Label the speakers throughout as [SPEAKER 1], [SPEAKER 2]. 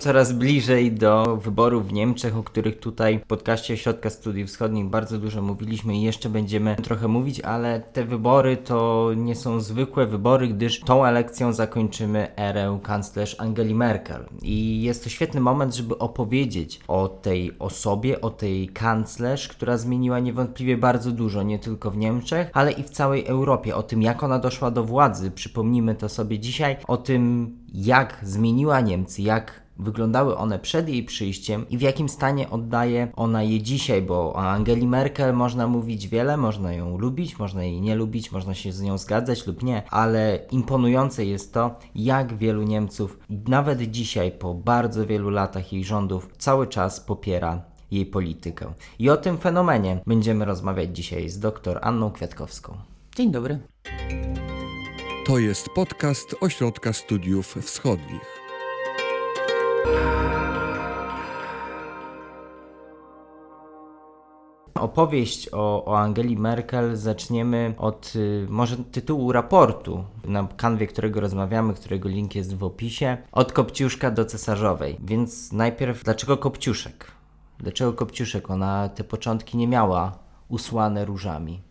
[SPEAKER 1] Coraz bliżej do wyborów w Niemczech, o których tutaj w podcaście Środka Studiów Wschodnich bardzo dużo mówiliśmy i jeszcze będziemy trochę mówić, ale te wybory to nie są zwykłe wybory, gdyż tą elekcją zakończymy erę kanclerz Angeli Merkel. I jest to świetny moment, żeby opowiedzieć o tej osobie, o tej kanclerz, która zmieniła niewątpliwie bardzo dużo, nie tylko w Niemczech, ale i w całej Europie. O tym, jak ona doszła do władzy, przypomnimy to sobie dzisiaj, o tym, jak zmieniła Niemcy, jak wyglądały one przed jej przyjściem i w jakim stanie oddaje ona je dzisiaj, bo o Angeli Merkel można mówić wiele, można ją lubić, można jej nie lubić, można się z nią zgadzać lub nie, ale imponujące jest to, jak wielu Niemców nawet dzisiaj, po bardzo wielu latach jej rządów, cały czas popiera jej politykę. I o tym fenomenie będziemy rozmawiać dzisiaj z dr Anną Kwiatkowską.
[SPEAKER 2] Dzień dobry.
[SPEAKER 3] To jest podcast Ośrodka Studiów Wschodnich.
[SPEAKER 1] Opowieść o, o Angeli Merkel zaczniemy od y, może tytułu raportu, na kanwie którego rozmawiamy, którego link jest w opisie, od Kopciuszka do Cesarzowej. Więc najpierw, dlaczego Kopciuszek? Dlaczego Kopciuszek? Ona te początki nie miała usłane różami.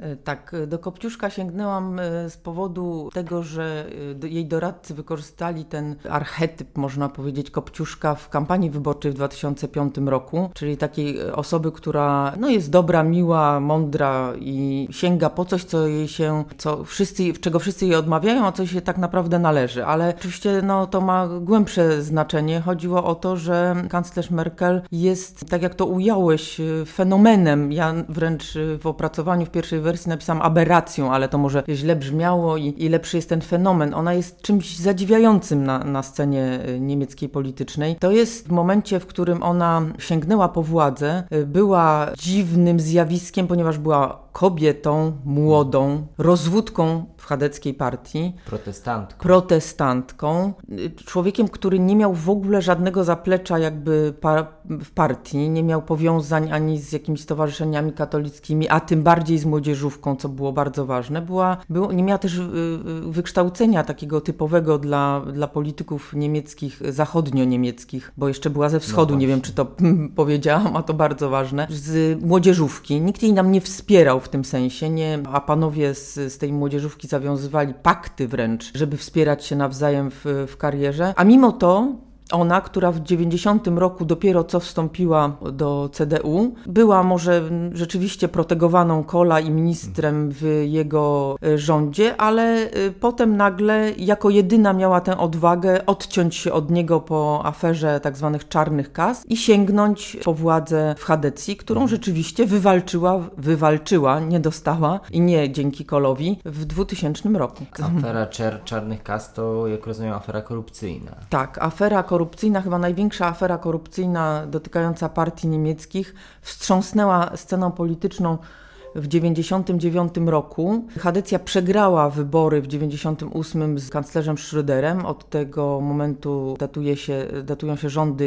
[SPEAKER 2] E, tak, do Kopciuszka sięgnęłam e, z powodu tego, że e, jej doradcy wykorzystali ten archetyp, można powiedzieć, Kopciuszka w kampanii wyborczej w 2005 roku, czyli takiej osoby, która no, jest dobra, miła, mądra i sięga po coś, co jej się, co wszyscy, czego wszyscy jej odmawiają, a co się tak naprawdę należy. Ale oczywiście no, to ma głębsze znaczenie. Chodziło o to, że kanclerz Merkel jest, tak jak to ująłeś, fenomenem. Ja wręcz w opracowaniu w pierwszej wersji wersji napisałam aberracją, ale to może źle brzmiało i, i lepszy jest ten fenomen. Ona jest czymś zadziwiającym na, na scenie y, niemieckiej politycznej. To jest w momencie, w którym ona sięgnęła po władzę, y, była dziwnym zjawiskiem, ponieważ była kobietą młodą, rozwódką w chadeckiej partii.
[SPEAKER 1] Protestantką.
[SPEAKER 2] Protestantką. Człowiekiem, który nie miał w ogóle żadnego zaplecza jakby w partii, nie miał powiązań ani z jakimiś stowarzyszeniami katolickimi, a tym bardziej z młodzieżówką, co było bardzo ważne. Była, było, nie miała też y, y, wykształcenia takiego typowego dla, dla polityków niemieckich, zachodnio-niemieckich, bo jeszcze była ze wschodu, no nie wiem czy to powiedziałam, a to bardzo ważne, z młodzieżówki. Nikt jej nam nie wspierał w tym sensie, nie, a panowie z, z tej młodzieżówki zawiązywali pakty wręcz, żeby wspierać się nawzajem w, w karierze. A mimo to ona, która w 90 roku dopiero co wstąpiła do CDU, była może rzeczywiście protegowaną Kola i ministrem w jego e, rządzie, ale e, potem nagle jako jedyna miała tę odwagę odciąć się od niego po aferze tak zwanych czarnych kas i sięgnąć po władzę w Hadecji, którą mhm. rzeczywiście wywalczyła, wywalczyła, nie dostała i nie dzięki Kolowi w 2000 roku.
[SPEAKER 1] Afera czar czarnych kas to, jak rozumiem, afera korupcyjna.
[SPEAKER 2] Tak, afera korupcyjna korupcyjna, chyba największa afera korupcyjna dotykająca partii niemieckich, wstrząsnęła sceną polityczną w 1999 roku. Hadecja przegrała wybory w 1998 z kanclerzem Schröderem. Od tego momentu datuje się, datują się rządy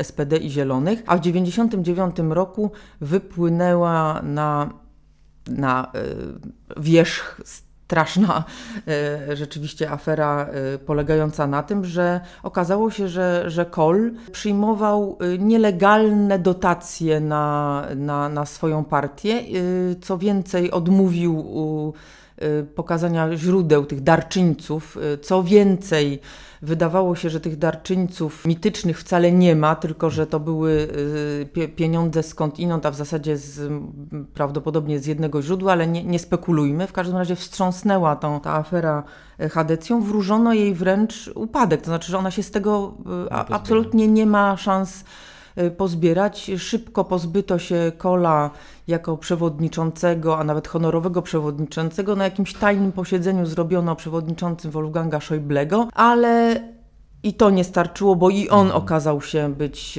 [SPEAKER 2] y, SPD i Zielonych, a w 1999 roku wypłynęła na, na y, wierzch straszna e, rzeczywiście afera e, polegająca na tym, że okazało się, że, że Kohl przyjmował e, nielegalne dotacje na, na, na swoją partię. Co więcej, odmówił pokazania źródeł tych darczyńców. Co więcej, wydawało się, że tych darczyńców mitycznych wcale nie ma, tylko że to były y, pieniądze skądinąd, a w zasadzie z, prawdopodobnie z jednego źródła, ale nie, nie spekulujmy. W każdym razie wstrząsnęła tą, ta afera Hadecją, wróżono jej wręcz upadek, to znaczy, że ona się z tego y, a, absolutnie nie ma szans y, pozbierać. Szybko pozbyto się Kola jako przewodniczącego, a nawet honorowego przewodniczącego. Na jakimś tajnym posiedzeniu zrobiono przewodniczącym Wolfganga Schäublego, ale i to nie starczyło, bo i on mhm. okazał się być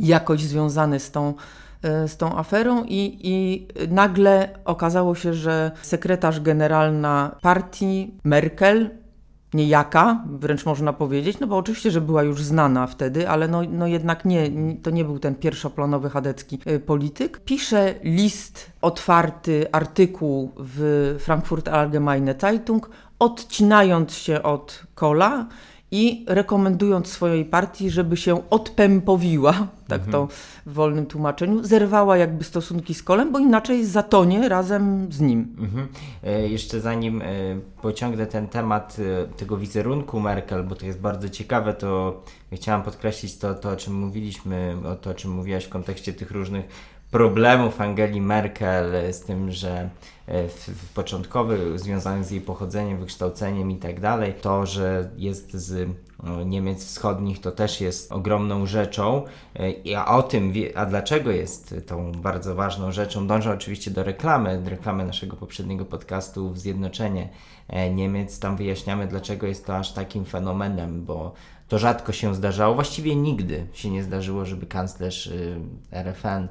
[SPEAKER 2] jakoś związany z tą e, z tą aferą i, i nagle okazało się, że sekretarz generalna partii Merkel niejaka, wręcz można powiedzieć, no bo oczywiście, że była już znana wtedy, ale no, no jednak nie, to nie był ten pierwszoplanowy chadecki y, polityk. Pisze list otwarty, artykuł w Frankfurt Allgemeine Zeitung, odcinając się od Kola i rekomendując swojej partii, żeby się odpępowiła, tak to w wolnym tłumaczeniu, zerwała jakby stosunki z Kolem, bo inaczej zatonie razem z nim.
[SPEAKER 1] Mhm. E, jeszcze zanim e, pociągnę ten temat e, tego wizerunku Merkel, bo to jest bardzo ciekawe, to chciałam podkreślić to, to o czym mówiliśmy, o to, o czym mówiłaś w kontekście tych różnych problemów Angeli Merkel z tym, że w, w początkowych związanych z jej pochodzeniem, wykształceniem i tak to, że jest z o, Niemiec wschodnich, to też jest ogromną rzeczą. E, A o tym, a dlaczego jest tą bardzo ważną rzeczą, dążę oczywiście do reklamy, do reklamy naszego poprzedniego podcastu w Zjednoczenie e, Niemiec. Tam wyjaśniamy, dlaczego jest to aż takim fenomenem, bo to rzadko się zdarzało, właściwie nigdy się nie zdarzyło, żeby kanclerz RFN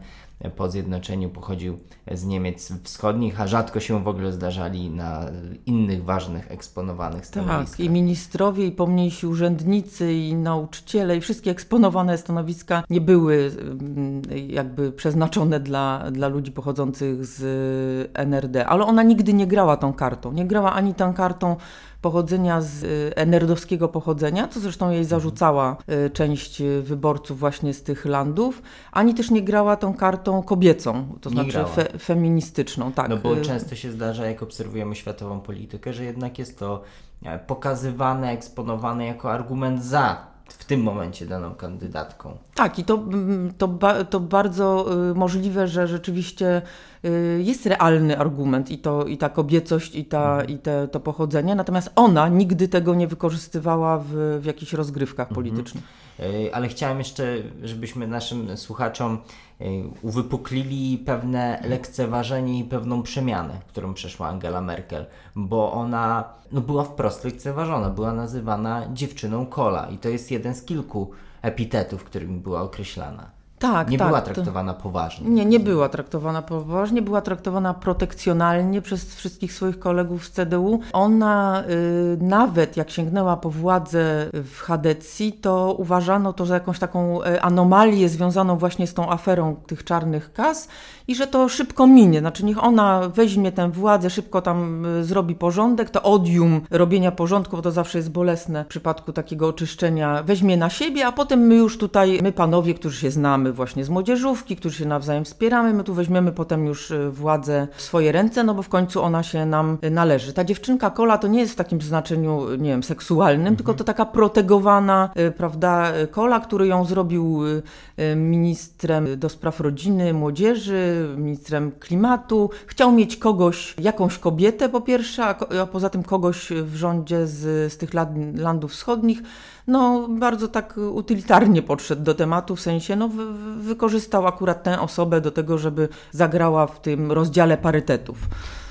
[SPEAKER 1] po zjednoczeniu pochodził z Niemiec wschodnich, a rzadko się w ogóle zdarzali na innych ważnych, eksponowanych stanowiskach.
[SPEAKER 2] Tak, i ministrowie, i pomniejsi urzędnicy, i nauczyciele, i wszystkie eksponowane stanowiska nie były mm, jakby przeznaczone dla, dla ludzi pochodzących z NRD. Ale ona nigdy nie grała tą kartą. Nie grała ani tą kartą pochodzenia z y, enerdowskiego pochodzenia, co zresztą jej zarzucała y, część y, wyborców właśnie z tych landów, ani też nie grała tą kartą kobiecą, to
[SPEAKER 1] Nie
[SPEAKER 2] znaczy fe, feministyczną. Tak.
[SPEAKER 1] No bo często się zdarza, jak obserwujemy światową politykę, że jednak jest to e, pokazywane, eksponowane jako argument za w tym momencie daną kandydatką.
[SPEAKER 2] Tak, i to, mm, to, ba, to bardzo y, możliwe, że rzeczywiście y, jest realny argument i, to, i ta kobiecość, i, ta, i te, to pochodzenie, natomiast ona nigdy tego nie wykorzystywała w, w jakichś rozgrywkach politycznych.
[SPEAKER 1] E, Ale chciałem jeszcze, żebyśmy naszym słuchaczom e, uwypuklili pewne lekceważenie i pewną przemianę, którą przeszła Angela Merkel, bo ona no, była wprost lekceważona, była nazywana dziewczyną kola i to jest jeden z kilku epitetów, którymi była określana.
[SPEAKER 2] Tak,
[SPEAKER 1] Nie
[SPEAKER 2] tak.
[SPEAKER 1] była
[SPEAKER 2] to-
[SPEAKER 1] traktowana poważnie.
[SPEAKER 2] Nie, nie była traktowana poważnie, była traktowana protekcjonalnie przez wszystkich swoich kolegów z CDU. Ona y, nawet jak sięgnęła po władzę w Hadecji, to uważano to za jakąś taką y, anomalię związaną właśnie z tą aferą tych czarnych kas i że to szybko minie. Znaczy niech ona weźmie tę władzę, szybko tam y, zrobi porządek, to odium robienia porządku, bo to zawsze jest bolesne w przypadku takiego oczyszczenia, weźmie na siebie, a potem my już tutaj, my panowie, którzy się znamy właśnie z młodzieżówki, którzy się nawzajem wspieramy, my tu weźmiemy potem już y, władzę w swoje ręce, no bo w końcu ona się nam y, należy. Ta dziewczynka Kola to nie jest w takim znaczeniu, y, nie wiem, seksualnym, tylko to taka protegowana, prawda, Kola, który ją zrobił ministrem do spraw rodziny, młodzieży, ministrem klimatu. Chciał mieć kogoś, jakąś kobietę po pierwsze, a, poza tym kogoś w rządzie z, z tych land, landów wschodnich. No, bardzo tak utylitarnie podszedł do tematu, w sensie, no, wy, wy- wykorzystał akurat tę osobę do tego, żeby zagrała w tym rozdziale parytetów.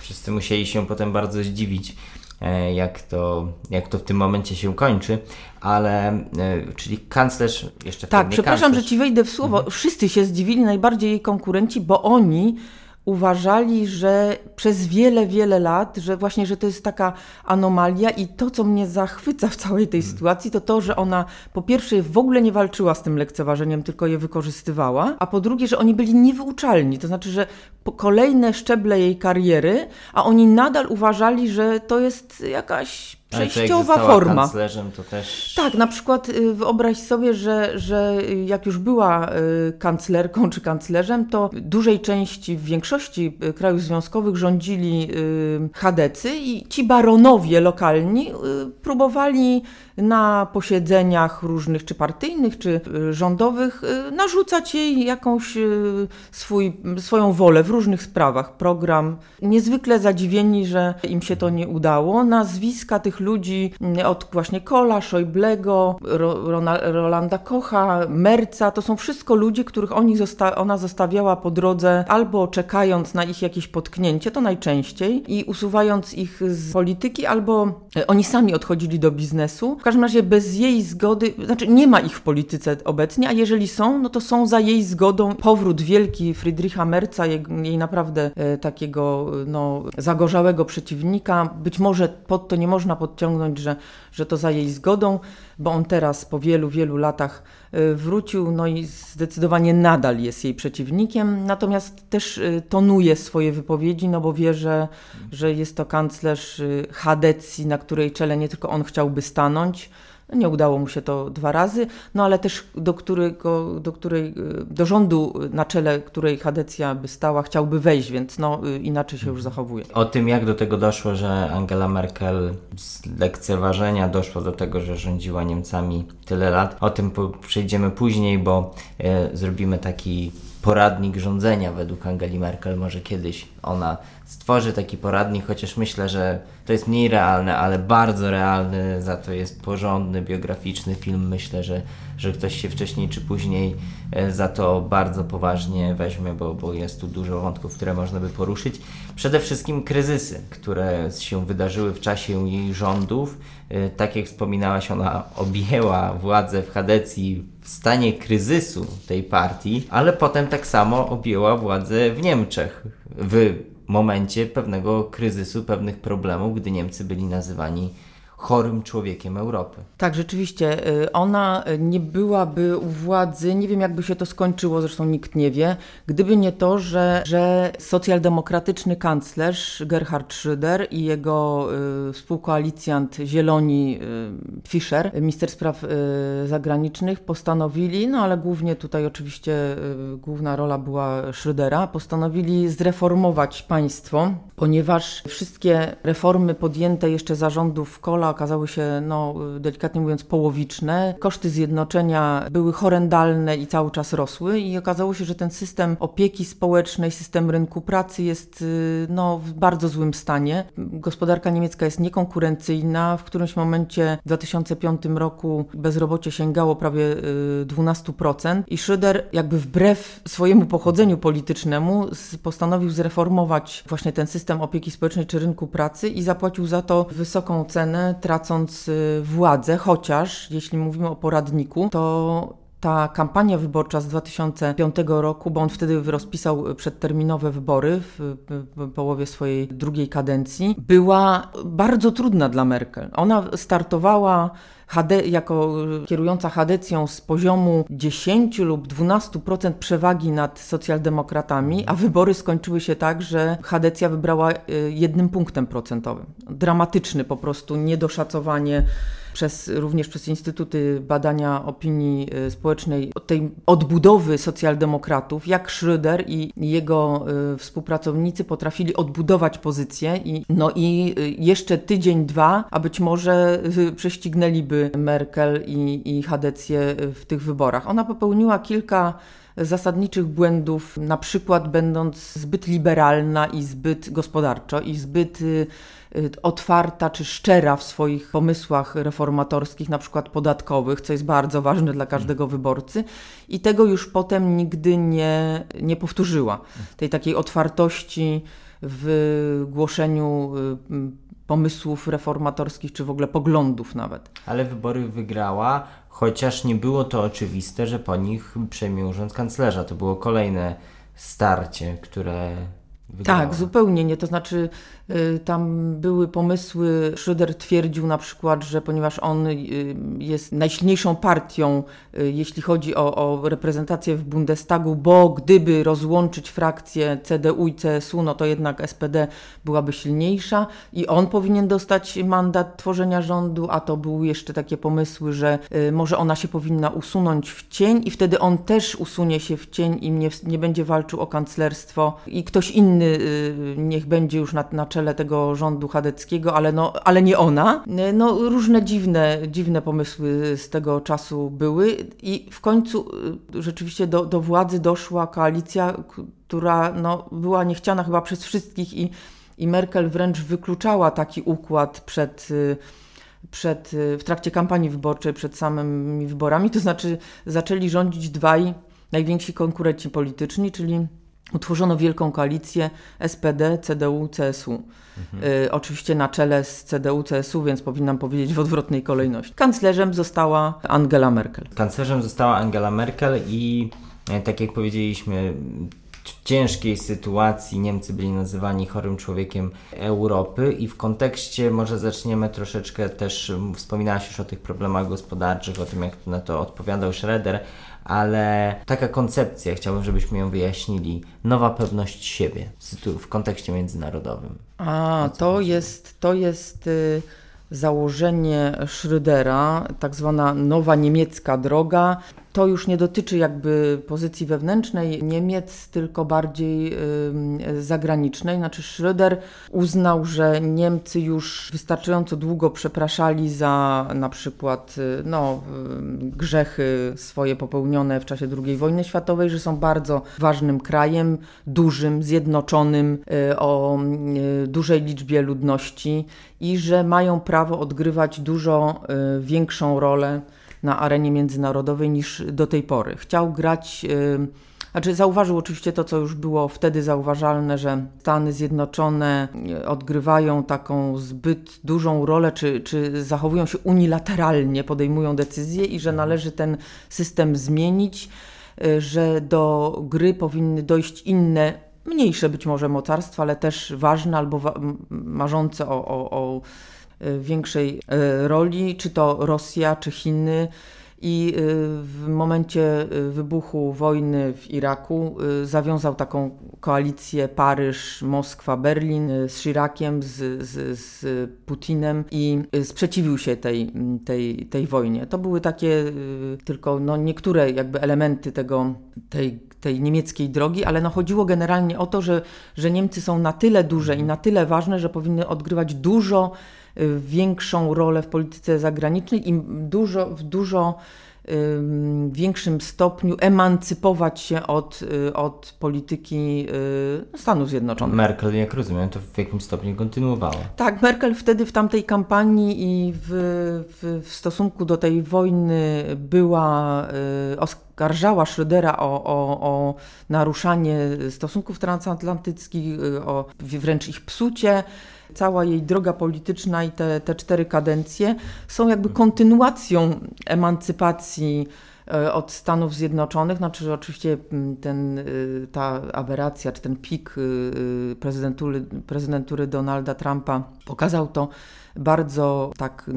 [SPEAKER 1] Wszyscy musieli się potem bardzo zdziwić, e, jak to, jak to w tym momencie się kończy, ale e, czyli kanclerz jeszcze
[SPEAKER 2] Tak, przepraszam,
[SPEAKER 1] kanclerz.
[SPEAKER 2] że ci wejdę w słowo. Wszyscy się zdziwili, najbardziej jej konkurenci, bo oni uważali, że przez wiele, wiele lat, że właśnie, że to jest taka anomalia i to, co mnie zachwyca w całej tej sytuacji, to to, że ona po pierwsze w ogóle nie walczyła z tym lekceważeniem, tylko je wykorzystywała, a po drugie, że oni byli niewyuczalni, to znaczy, że kolejne szczeble jej kariery, a oni nadal uważali, że to jest jakaś przejściowa forma.
[SPEAKER 1] kanclerzem, to też...
[SPEAKER 2] Tak, na przykład y, wyobraź sobie, że, że jak już była y, kanclerką czy kanclerzem, to w dużej części, w większości y, krajów związkowych rządzili chadecy i ci baronowie lokalni próbowali na posiedzeniach różnych, czy partyjnych, czy y, rządowych, y, narzucać jej jakąś y, swój, swoją wolę w różnych sprawach, program. Niezwykle zadziwieni, że im się to nie udało. Nazwiska tych ludzi mm, od właśnie Kola, Rona, Rolanda Kocha, Merca, to są wszystko ludzie, których oni zosta ona zostawiała po drodze albo czekając na ich jakieś potknięcie, to najczęściej, i usuwając ich z polityki, albo oni sami odchodzili do biznesu. Każdym razie bez jej zgody, znaczy nie ma ich w polityce obecnie, a jeżeli są, no to są za jej zgodą. Powrót wielki Friedricha Merca, jej, jej naprawdę e, takiego e, no, zagorzałego przeciwnika, być może pod to nie można podciągnąć, że, że to za jej zgodą, bo on teraz po wielu, wielu latach e, wrócił, no i zdecydowanie nadal jest jej przeciwnikiem, natomiast też e, tonuje swoje wypowiedzi, no bo wie, że, że jest to kanclerz e, Hadecji, na której czele nie tylko on chciałby stanąć, Nie udało mu się to dwa razy, no ale też do, którego, do, której, do rządu na czele której Hadecja by stała, chciałby wejść, więc no, inaczej się już zachowuje.
[SPEAKER 1] O tym, jak do tego doszło, że Angela Merkel z lekceważenia doszło do tego, że rządziła Niemcami tyle lat, o tym przejdziemy później, bo e, zrobimy taki poradnik rządzenia według Angeli Merkel. Może kiedyś ona stworzy taki poradnik, chociaż myślę, że to jest mniej realne, ale bardzo realny, za to jest porządny, biograficzny film. Myślę, że, że ktoś się wcześniej czy później e, za to bardzo poważnie weźmie, bo, bo jest tu dużo wątków, które można by poruszyć. Przede wszystkim kryzysy, które się wydarzyły w czasie jej rządów. E, tak jak wspominałaś, ona objęła władzę w Hadecji w stanie kryzysu tej partii, ale potem tak samo objęła władzę w Niemczech. W momencie pewnego kryzysu, pewnych problemów, gdy Niemcy byli nazywani chorym człowiekiem Europy.
[SPEAKER 2] Tak, rzeczywiście. Y, ona nie byłaby u władzy, nie wiem jakby się to skończyło, zresztą nikt nie wie, gdyby nie to, że, że socjaldemokratyczny kanclerz Gerhard Schröder i jego y, współkoalicjant Zieloni y, Fischer, minister spraw y, zagranicznych, postanowili, no ale głównie tutaj oczywiście y, główna rola była Schrödera, postanowili zreformować państwo, ponieważ wszystkie reformy podjęte jeszcze zarządów Kola okazały się, no, delikatnie mówiąc, połowiczne. Koszty zjednoczenia były horrendalne i cały czas rosły i okazało się, że ten system opieki społecznej, system rynku pracy jest y, no, w bardzo złym stanie. Gospodarka niemiecka jest niekonkurencyjna. W którymś momencie w 2005 roku bezrobocie sięgało prawie 12% y, i Schröder jakby wbrew swojemu pochodzeniu politycznemu postanowił zreformować właśnie ten system opieki społecznej czy rynku pracy i zapłacił za to wysoką cenę tracąc y, władzę, chociaż jeśli mówimy o poradniku, to ta kampania wyborcza z 2005 roku, bo on wtedy rozpisał przedterminowe wybory w, połowie swojej drugiej kadencji, była bardzo trudna dla Merkel. Ona startowała jako kierująca Hadecją z poziomu 10 lub 12% przewagi nad socjaldemokratami, a wybory skończyły się tak, że Hadecja wybrała y, jednym punktem procentowym. Dramatyczny po prostu, niedoszacowanie przez, również przez Instytuty Badania Opinii y, Społecznej tej odbudowy socjaldemokratów, jak Schröder i jego y, współpracownicy potrafili odbudować pozycję i, no i jeszcze tydzień, dwa, a być może prześcignęliby Merkel i, i Hadecję w tych wyborach. Ona popełniła kilka zasadniczych błędów, na przykład będąc zbyt liberalna i zbyt gospodarczo i zbyt y, y, otwarta czy szczera w swoich pomysłach reformatorskich, na przykład podatkowych, co jest bardzo ważne dla każdego wyborcy, i tego już potem nigdy nie, nie powtórzyła. Tej takiej otwartości w głoszeniu y, pomysłów reformatorskich, czy w ogóle poglądów nawet.
[SPEAKER 1] Ale wybory wygrała, chociaż nie było to oczywiste, że po nich przejmie urząd kanclerza. To było kolejne starcie, które Wygrała.
[SPEAKER 2] Tak, zupełnie nie. To znaczy, y, tam były pomysły. Schröder twierdził na przykład, że ponieważ on y, jest najsilniejszą partią, y, jeśli chodzi o, o, reprezentację w Bundestagu, bo gdyby rozłączyć frakcje CDU i CSU, no to jednak SPD byłaby silniejsza i on powinien dostać mandat tworzenia rządu, a to były jeszcze takie pomysły, że może ona się powinna usunąć w cień i wtedy on też usunie się w cień i nie, nie będzie walczył o kanclerstwo i ktoś inny inny y, niech będzie już na, na czele tego rządu chadeckiego, ale, no, ale nie ona. No, różne dziwne, dziwne pomysły z tego czasu były i w końcu y, rzeczywiście do, do władzy doszła koalicja, która no, była niechciana chyba przez wszystkich i, i Merkel wręcz wykluczała taki układ przed y, przed, w trakcie kampanii wyborczej, przed samymi wyborami, to znaczy zaczęli rządzić dwaj najwięksi konkurenci polityczni, czyli utworzono wielką koalicję SPD, CDU, CSU. Mhm. Y, oczywiście na czele z CDU, CSU, więc powinnam powiedzieć w odwrotnej kolejności. Kanclerzem została Angela Merkel.
[SPEAKER 1] Kanclerzem została Angela Merkel i e, tak jak powiedzieliśmy, w ciężkiej sytuacji Niemcy byli nazywani chorym człowiekiem Europy i w kontekście może zaczniemy troszeczkę też, wspominałaś już o tych problemach gospodarczych, o tym jak na to odpowiadał Schroeder, ale taka koncepcja, chciałbym, żebyśmy ją wyjaśnili. Nowa pewność siebie w kontekście międzynarodowym.
[SPEAKER 2] A, to jest, to jest y, założenie Schrödera, tak zwana nowa niemiecka droga, to już nie dotyczy jakby pozycji wewnętrznej Niemiec, tylko bardziej zagranicznej. Znaczy Schröder uznał, że Niemcy już wystarczająco długo przepraszali za na przykład y, no, grzechy swoje popełnione w czasie II wojny światowej, że są bardzo ważnym krajem, dużym, zjednoczonym, y, o y, dużej liczbie ludności i że mają prawo odgrywać dużo większą rolę na arenie międzynarodowej niż do tej pory. Chciał grać, yy, znaczy zauważył oczywiście to, co już było wtedy zauważalne, że Stany Zjednoczone odgrywają taką zbyt dużą rolę, czy, czy zachowują się unilateralnie, podejmują decyzje i że należy ten system zmienić, yy, że do gry powinny dojść inne mniejsze być może mocarstwa, ale też ważne albo wa marzące o, o, o większej roli, czy to Rosja, czy Chiny. I w momencie wybuchu wojny w Iraku zawiązał taką koalicję Paryż, Moskwa, Berlin z Chirakiem, z, z, z Putinem i sprzeciwił się tej, tej, tej wojnie. To były takie tylko no, niektóre jakby elementy tego, tej, tej niemieckiej drogi, ale no chodziło generalnie o to, że, że Niemcy są na tyle duże i na tyle ważne, że powinny odgrywać dużo większą rolę w polityce zagranicznej i dużo, w dużo większym stopniu emancypować się od, od polityki Stanów Zjednoczonych.
[SPEAKER 1] Merkel, jak rozumiem, to w jakimś stopniu kontynuowała.
[SPEAKER 2] Tak, Merkel wtedy w tamtej kampanii i w, w, w stosunku do tej wojny była, oskarżała Schrödera o, o, o naruszanie stosunków transatlantyckich, o wręcz ich psucie cała jej droga polityczna i te, te cztery kadencje są jakby kontynuacją emancypacji od Stanów Zjednoczonych, znaczy oczywiście ten, ta aberracja, czy ten pik prezydentury, prezydentury Donalda Trumpa pokazał to bardzo tak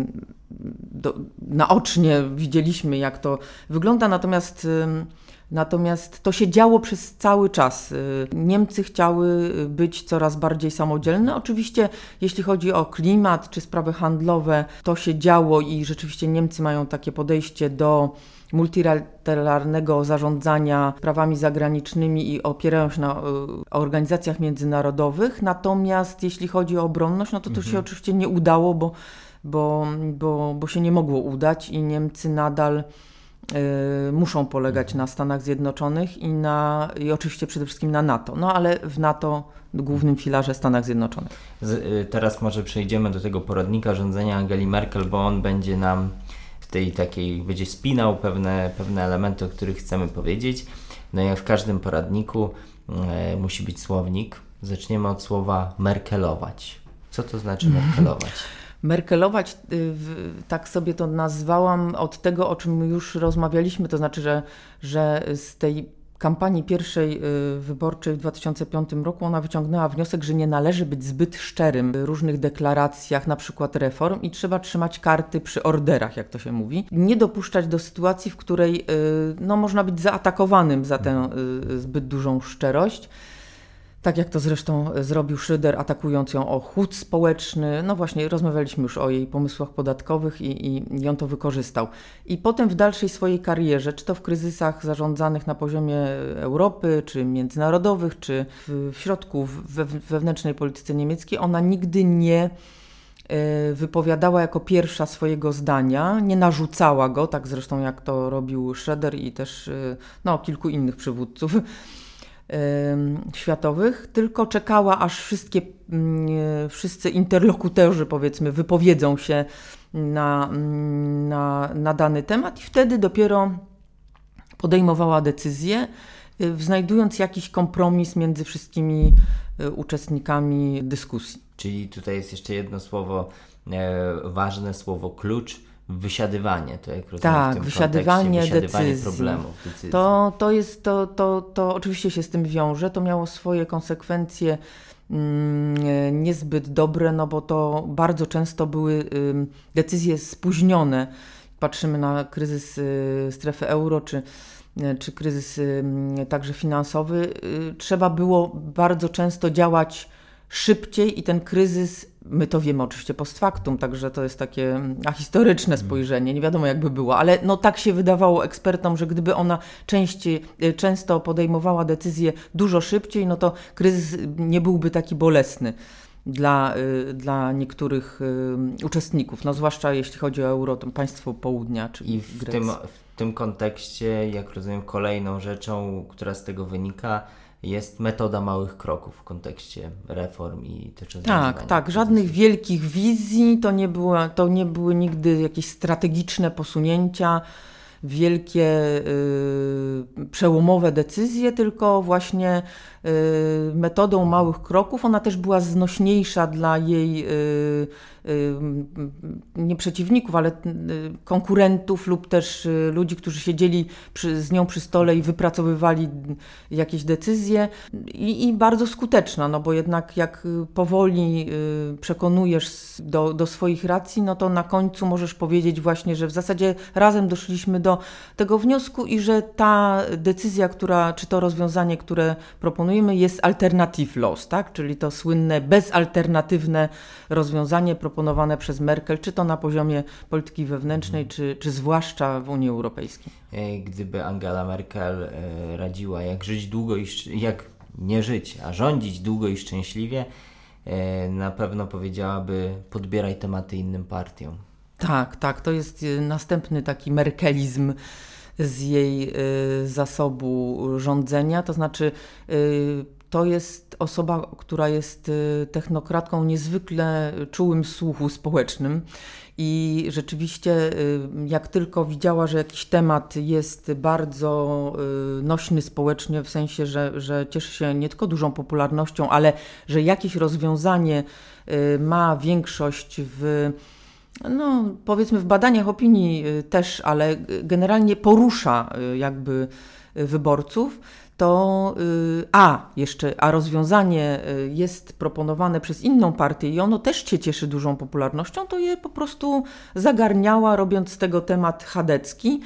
[SPEAKER 2] do, naocznie widzieliśmy, jak to wygląda, natomiast Natomiast to się działo przez cały czas. Niemcy chciały być coraz bardziej samodzielne. Oczywiście, jeśli chodzi o klimat czy sprawy handlowe, to się działo i rzeczywiście Niemcy mają takie podejście do multilateralnego zarządzania prawami zagranicznymi i opierają się na organizacjach międzynarodowych. Natomiast jeśli chodzi o obronność, no to to mhm. się oczywiście nie udało, bo, bo, bo, bo się nie mogło udać i Niemcy nadal Y, muszą polegać na Stanach Zjednoczonych i, na, i oczywiście przede wszystkim na NATO. No ale w NATO głównym filarze Stanach Zjednoczonych.
[SPEAKER 1] Z, y, teraz może przejdziemy do tego poradnika rządzenia Angeli Merkel, bo on będzie nam w tej takiej, będzie spinał pewne, pewne elementy, o których chcemy powiedzieć. No jak w każdym poradniku y, musi być słownik. Zaczniemy od słowa merkelować. Co to znaczy merkelować?
[SPEAKER 2] Merkelować, y, tak sobie to nazwałam, od tego, o czym już rozmawialiśmy, to znaczy, że, że z tej kampanii pierwszej y, wyborczej w 2005 roku ona wyciągnęła wniosek, że nie należy być zbyt szczerym w różnych deklaracjach, na przykład reform i trzeba trzymać karty przy orderach, jak to się mówi. Nie dopuszczać do sytuacji, w której y, no, można być zaatakowanym za tę zbyt dużą szczerość. Tak jak to zresztą e, zrobił Szyder, atakując ją o chłód społeczny. No właśnie, rozmawialiśmy już o jej pomysłach podatkowych i, i, i on to wykorzystał. I potem w dalszej swojej karierze, czy to w kryzysach zarządzanych na poziomie Europy, czy międzynarodowych, czy w, w środku we, wewnętrznej polityce niemieckiej, ona nigdy nie e, wypowiadała jako pierwsza swojego zdania, nie narzucała go, tak zresztą jak to robił Schroeder i też e, no, kilku innych przywódców światowych, tylko czekała, aż wszystkie, mm, wszyscy interlokutorzy, powiedzmy, wypowiedzą się na, mm, na, na dany temat, i wtedy dopiero podejmowała decyzję, y, znajdując jakiś kompromis między wszystkimi y, uczestnikami dyskusji.
[SPEAKER 1] Czyli tutaj jest jeszcze jedno słowo, e, ważne słowo klucz wysiadywanie, to jak rozumiem
[SPEAKER 2] tak,
[SPEAKER 1] w tym
[SPEAKER 2] wysiadywanie,
[SPEAKER 1] wysiadywanie
[SPEAKER 2] decyzji.
[SPEAKER 1] problemów, decyzji.
[SPEAKER 2] To, to jest, to, to, to oczywiście się z tym wiąże, to miało swoje konsekwencje mm, niezbyt dobre, no bo to bardzo często były y, decyzje spóźnione. Patrzymy na kryzys y, strefy euro, czy y, czy kryzys także finansowy, trzeba było bardzo często działać szybciej i ten kryzys, my to wiemy oczywiście post factum, także to jest takie mm, ahistoryczne spojrzenie, nie wiadomo jakby było, ale no tak się wydawało ekspertom, że gdyby ona częściej, y, często podejmowała decyzje dużo szybciej, no to kryzys nie byłby taki bolesny dla, y, dla niektórych y, uczestników, no zwłaszcza jeśli chodzi o euro, to państwo południa, czyli
[SPEAKER 1] I w
[SPEAKER 2] Grecji.
[SPEAKER 1] tym, w tym kontekście, jak rozumiem, kolejną rzeczą, która z tego wynika, jest metoda małych kroków w kontekście reform i też
[SPEAKER 2] Tak, tak. Żadnych wielkich wizji, to nie, była, to nie były nigdy jakieś strategiczne posunięcia, wielkie y, przełomowe decyzje, tylko właśnie metodą małych kroków. Ona też była znośniejsza dla jej y, y, nie przeciwników, ale y, konkurentów lub też y, ludzi, którzy siedzieli przy, z nią przy stole i wypracowywali jakieś decyzje i, i bardzo skuteczna, no bo jednak jak y, powoli y, przekonujesz do, do swoich racji, no to na końcu możesz powiedzieć właśnie, że w zasadzie razem doszliśmy do tego wniosku i że ta decyzja, która, czy to rozwiązanie, które proponujemy jest alternative loss, tak? czyli to słynne bezalternatywne rozwiązanie proponowane przez Merkel, czy to na poziomie polityki wewnętrznej, czy, czy zwłaszcza w Unii Europejskiej.
[SPEAKER 1] E, Gdyby Angela Merkel e, radziła, jak żyć długo i jak nie żyć, a rządzić długo i szczęśliwie, e, na pewno powiedziałaby: podbieraj tematy innym partiom.
[SPEAKER 2] Tak, tak, to jest następny taki merkelizm z jej y, zasobu rządzenia, to znaczy y, to jest osoba, która jest y, technokratką niezwykle czułym słuchu społecznym i rzeczywiście jak tylko widziała, że jakiś temat jest bardzo nośny społecznie, w sensie, że, że cieszy się nie tylko dużą popularnością, ale że jakieś rozwiązanie ma większość w no, powiedzmy w badaniach opinii y, też, ale generalnie porusza y, jakby y, wyborców, to a jeszcze, a rozwiązanie jest proponowane przez inną partię i ono też cię cieszy dużą popularnością, to je po prostu zagarniała, robiąc z tego temat chadecki.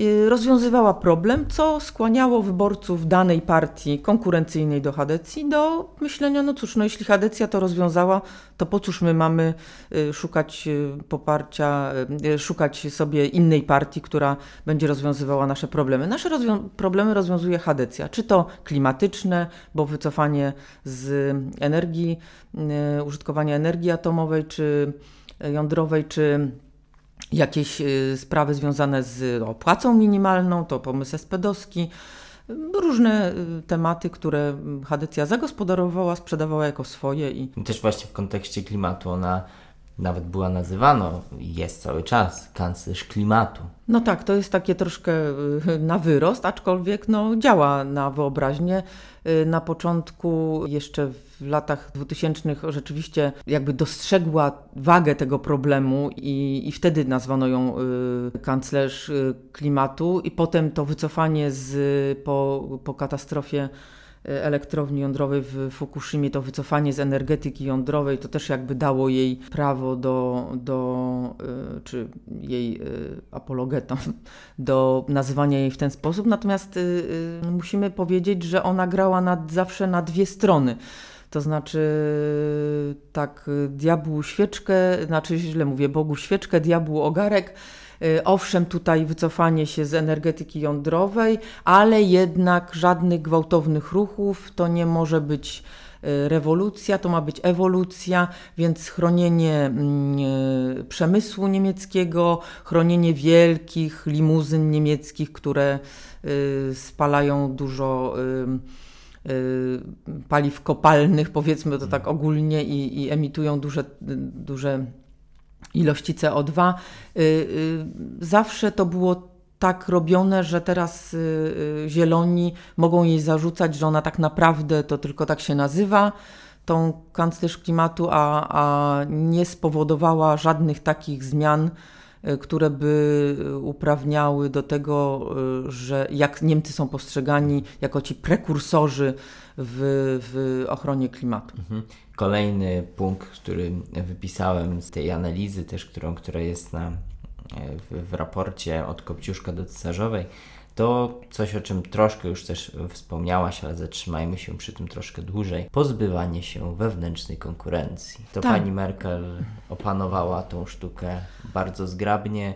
[SPEAKER 2] Y, Rozwiązywała problem, co skłaniało wyborców danej partii konkurencyjnej do Hadecji do myślenia, no cóż, no jeśli Hadecja to rozwiązała, to po cóż my mamy y, szukać y, poparcia, szukać sobie innej partii, która będzie rozwiązywała nasze problemy. Nasze rozwią- problemy rozwiązuje Hadecja, czy to klimatyczne, bo wycofanie z energii, użytkowania energii atomowej, czy jądrowej, czy jakieś y, sprawy związane z no, płacą minimalną, to pomysł Espedowski, różne y, tematy, które Hadecja zagospodarowała, sprzedawała jako swoje I
[SPEAKER 1] też właśnie w kontekście klimatu ona nawet była nazywana, jest cały czas, kanclerz klimatu.
[SPEAKER 2] No tak, to jest takie troszkę y, na wyrost, aczkolwiek no, działa na wyobraźnię. Y, Na początku, jeszcze w latach 2000 rzeczywiście jakby dostrzegła wagę tego problemu i, i wtedy nazwano ją y, kanclerz klimatu i potem to wycofanie z, po, po katastrofie elektrowni jądrowej w Fukushimie, to wycofanie z energetyki jądrowej, to też jakby dało jej prawo do, do y, czy jej y, apologetom, do nazywania jej w ten sposób. Natomiast y, musimy powiedzieć, że ona grała zawsze na dwie strony. To znaczy, tak, diabłu świeczkę, znaczy źle mówię, Bogu świeczkę, diabłu ogarek. Y, Owszem, tutaj wycofanie się z energetyki jądrowej, ale jednak żadnych gwałtownych ruchów, to nie może być y, rewolucja, to ma być ewolucja, więc chronienie mm, y, przemysłu niemieckiego, chronienie wielkich limuzyn niemieckich, które spalają dużo paliw kopalnych, powiedzmy to tak ogólnie, i, i emitują duże, duże ilości CO2. Y, y, Zawsze to było tak robione, że teraz y, zieloni mogą jej zarzucać, że ona tak naprawdę to tylko tak się nazywa, tą kanclerz klimatu, a, a nie spowodowała żadnych takich zmian, które by uprawniały do tego, że jak Niemcy są postrzegani jako ci prekursorzy w, w ochronie klimatu.
[SPEAKER 1] Mhm. Kolejny punkt, który wypisałem z tej analizy też, którą, która jest na, w, w raporcie od Kopciuszka do Cesarzowej, to coś, o czym troszkę już też wspomniałaś, ale zatrzymajmy się przy tym troszkę dłużej. Pozbywanie się wewnętrznej konkurencji. To
[SPEAKER 2] Tak.
[SPEAKER 1] pani Merkel opanowała tą sztukę bardzo zgrabnie.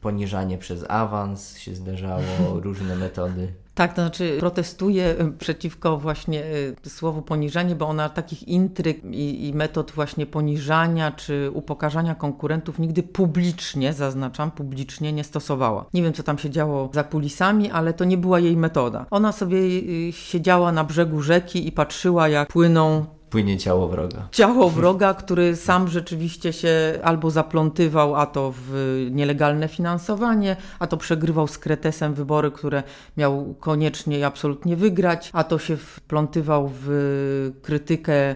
[SPEAKER 1] Poniżanie przez awans się zdarzało, różne metody.
[SPEAKER 2] Tak, to znaczy protestuję y, przeciwko właśnie y, słowu poniżanie, bo ona takich intryg i, i metod właśnie poniżania czy upokarzania konkurentów nigdy publicznie, zaznaczam, publicznie nie stosowała. Nie wiem, co tam się działo za kulisami, ale to nie była jej metoda. Ona sobie y, siedziała na brzegu rzeki i patrzyła, jak płyną
[SPEAKER 1] Płynie ciało wroga.
[SPEAKER 2] ciało wroga, który sam rzeczywiście się albo zaplątywał, a to w nielegalne finansowanie, a to przegrywał z Kretesem wybory, które miał koniecznie i absolutnie wygrać, a to się wplątywał w krytykę.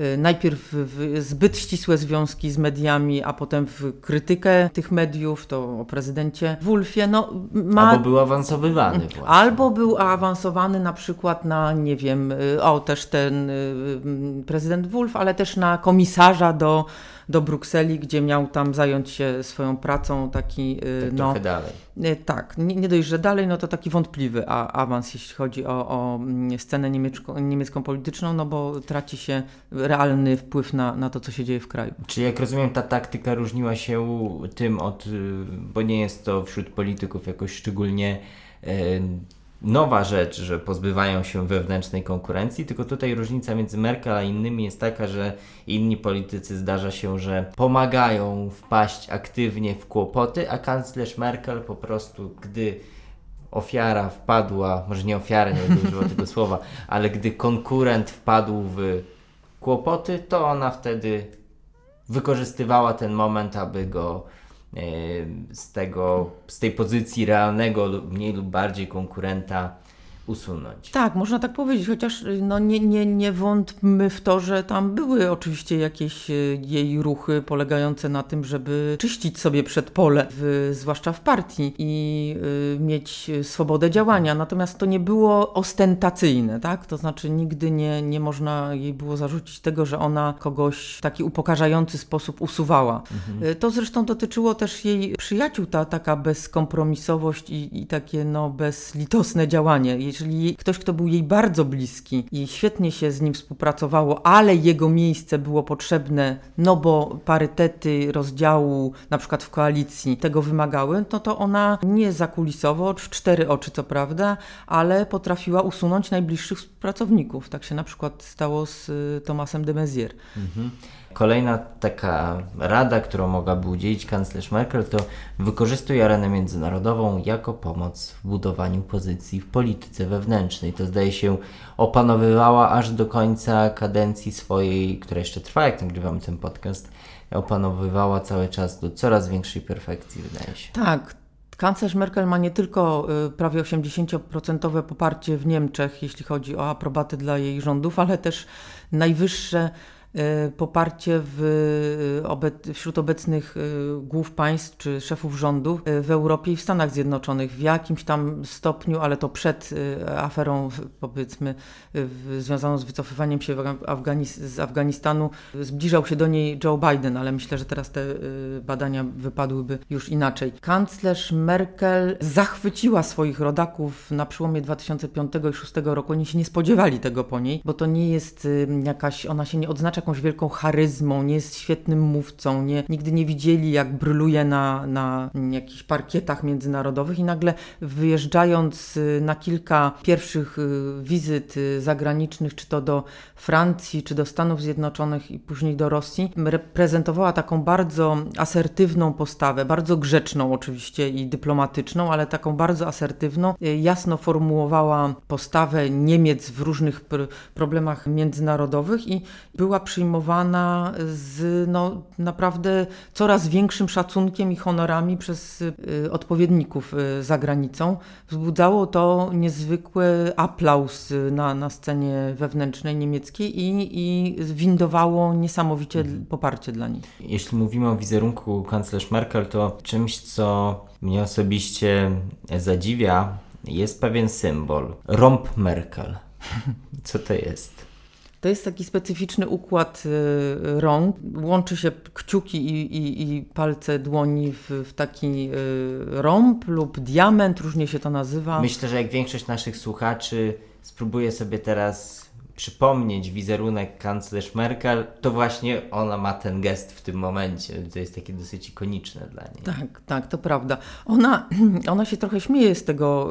[SPEAKER 2] Y, Najpierw w zbyt ścisłe związki z mediami, a potem w krytykę tych mediów, to o prezydencie Wulfie. No, ma...
[SPEAKER 1] Albo był awansowywany właśnie.
[SPEAKER 2] Albo był awansowany na przykład na, nie wiem, y, o też ten y, y, prezydent Wolf, ale też na komisarza do, do Brukseli, gdzie miał tam zająć się swoją pracą, taki, y,
[SPEAKER 1] Tak
[SPEAKER 2] no,
[SPEAKER 1] dalej.
[SPEAKER 2] y, tak, nie, nie dość, że dalej, no to taki wątpliwy a, awans, jeśli chodzi o, o mm, scenę niemieczką, niemiecką polityczną, no bo traci się realny wpływ na, na to, co się dzieje w kraju.
[SPEAKER 1] Czyli jak rozumiem, ta taktyka różniła się tym od, y, bo nie jest to wśród polityków jakoś szczególnie nowa rzecz, że pozbywają się wewnętrznej konkurencji, tylko tutaj różnica między Merkel a innymi jest taka, że inni politycy zdarza się, że pomagają wpaść aktywnie w kłopoty, a kanclerz Merkel po prostu, gdy ofiara wpadła, może nie ofiara, nie będę używał tego słowa, ale gdy konkurent wpadł w kłopoty, to ona wtedy wykorzystywała ten moment, aby go z, tego, z tej pozycji realnego mniej lub bardziej konkurenta usunąć.
[SPEAKER 2] Tak, można tak powiedzieć, chociaż no, nie, nie, nie wątpmy w to, że tam były oczywiście jakieś y, jej ruchy polegające na tym, żeby czyścić sobie przed pole, w, zwłaszcza w partii i y, mieć swobodę działania. Natomiast to nie było ostentacyjne, tak? To znaczy nigdy nie, nie można jej było zarzucić tego, że ona kogoś w taki upokarzający sposób usuwała. Y, To zresztą dotyczyło też jej przyjaciół, ta taka bezkompromisowość i, i takie no, bezlitosne działanie. Jeżeli ktoś, kto był jej bardzo bliski i świetnie się z nim współpracowało, ale jego miejsce było potrzebne, no bo parytety rozdziału, na przykład w koalicji, tego wymagały, no to ona nie zakulisowo, w cztery oczy co prawda, ale potrafiła usunąć najbliższych współpracowników. Tak się na przykład stało z y, Tomasem de Maizière.
[SPEAKER 1] Mhm. Kolejna taka rada, którą mogłaby udzielić kanclerz Merkel, to wykorzystuj arenę międzynarodową jako pomoc w budowaniu pozycji w polityce wewnętrznej. To zdaje się opanowywała aż do końca kadencji swojej, która jeszcze trwa, jak nagrywamy ten podcast, opanowywała cały czas do coraz większej perfekcji, wydaje się.
[SPEAKER 2] Tak. Kanclerz Merkel ma nie tylko y, prawie 80% poparcie w Niemczech, jeśli chodzi o aprobatę dla jej rządów, ale też najwyższe poparcie w, obe- wśród obecnych y, głów państw czy szefów rządów w Europie i w Stanach Zjednoczonych w jakimś tam stopniu, ale to przed aferą powiedzmy związaną z wycofywaniem się Afganis- z Afganistanu zbliżał się do niej Joe Biden, ale myślę, że teraz te badania wypadłyby już inaczej. Kanclerz Merkel zachwyciła swoich rodaków na przełomie 2005 i 2006 roku. Oni się nie spodziewali tego po niej, bo to nie jest jakaś, ona się nie odznacza jakąś wielką charyzmą, nie jest świetnym mówcą, nie, nigdy nie widzieli jak bryluje na, na jakichś parkietach międzynarodowych i nagle wyjeżdżając y, na kilka pierwszych y, wizyt y, zagranicznych, czy to do Francji, czy do Stanów Zjednoczonych i później do Rosji, reprezentowała taką bardzo asertywną postawę, bardzo grzeczną oczywiście i dyplomatyczną, ale taką bardzo asertywną. Jasno formułowała postawę Niemiec w różnych pr- problemach międzynarodowych i była przyjmowana z no, naprawdę coraz większym szacunkiem i honorami przez y, odpowiedników y, za granicą. Wzbudzało to niezwykły aplauz y, na, na scenie wewnętrznej niemieckiej i, i windowało niesamowicie poparcie dla niej.
[SPEAKER 1] Jeśli mówimy o wizerunku kanclerz Merkel, to czymś, co mnie osobiście zadziwia, jest pewien symbol. Rąb Merkel. Co to jest?
[SPEAKER 2] To jest taki specyficzny układ y, rąk. Łączy się kciuki i, i, i palce dłoni w, w taki y, rąb lub diament, różnie się to nazywa.
[SPEAKER 1] Myślę, że jak większość naszych słuchaczy spróbuje sobie teraz przypomnieć wizerunek kanclerz Merkel, to właśnie ona ma ten gest w tym momencie. To jest takie dosyć ikoniczne dla niej.
[SPEAKER 2] Tak, tak, to prawda. Ona, ona się trochę śmieje z tego,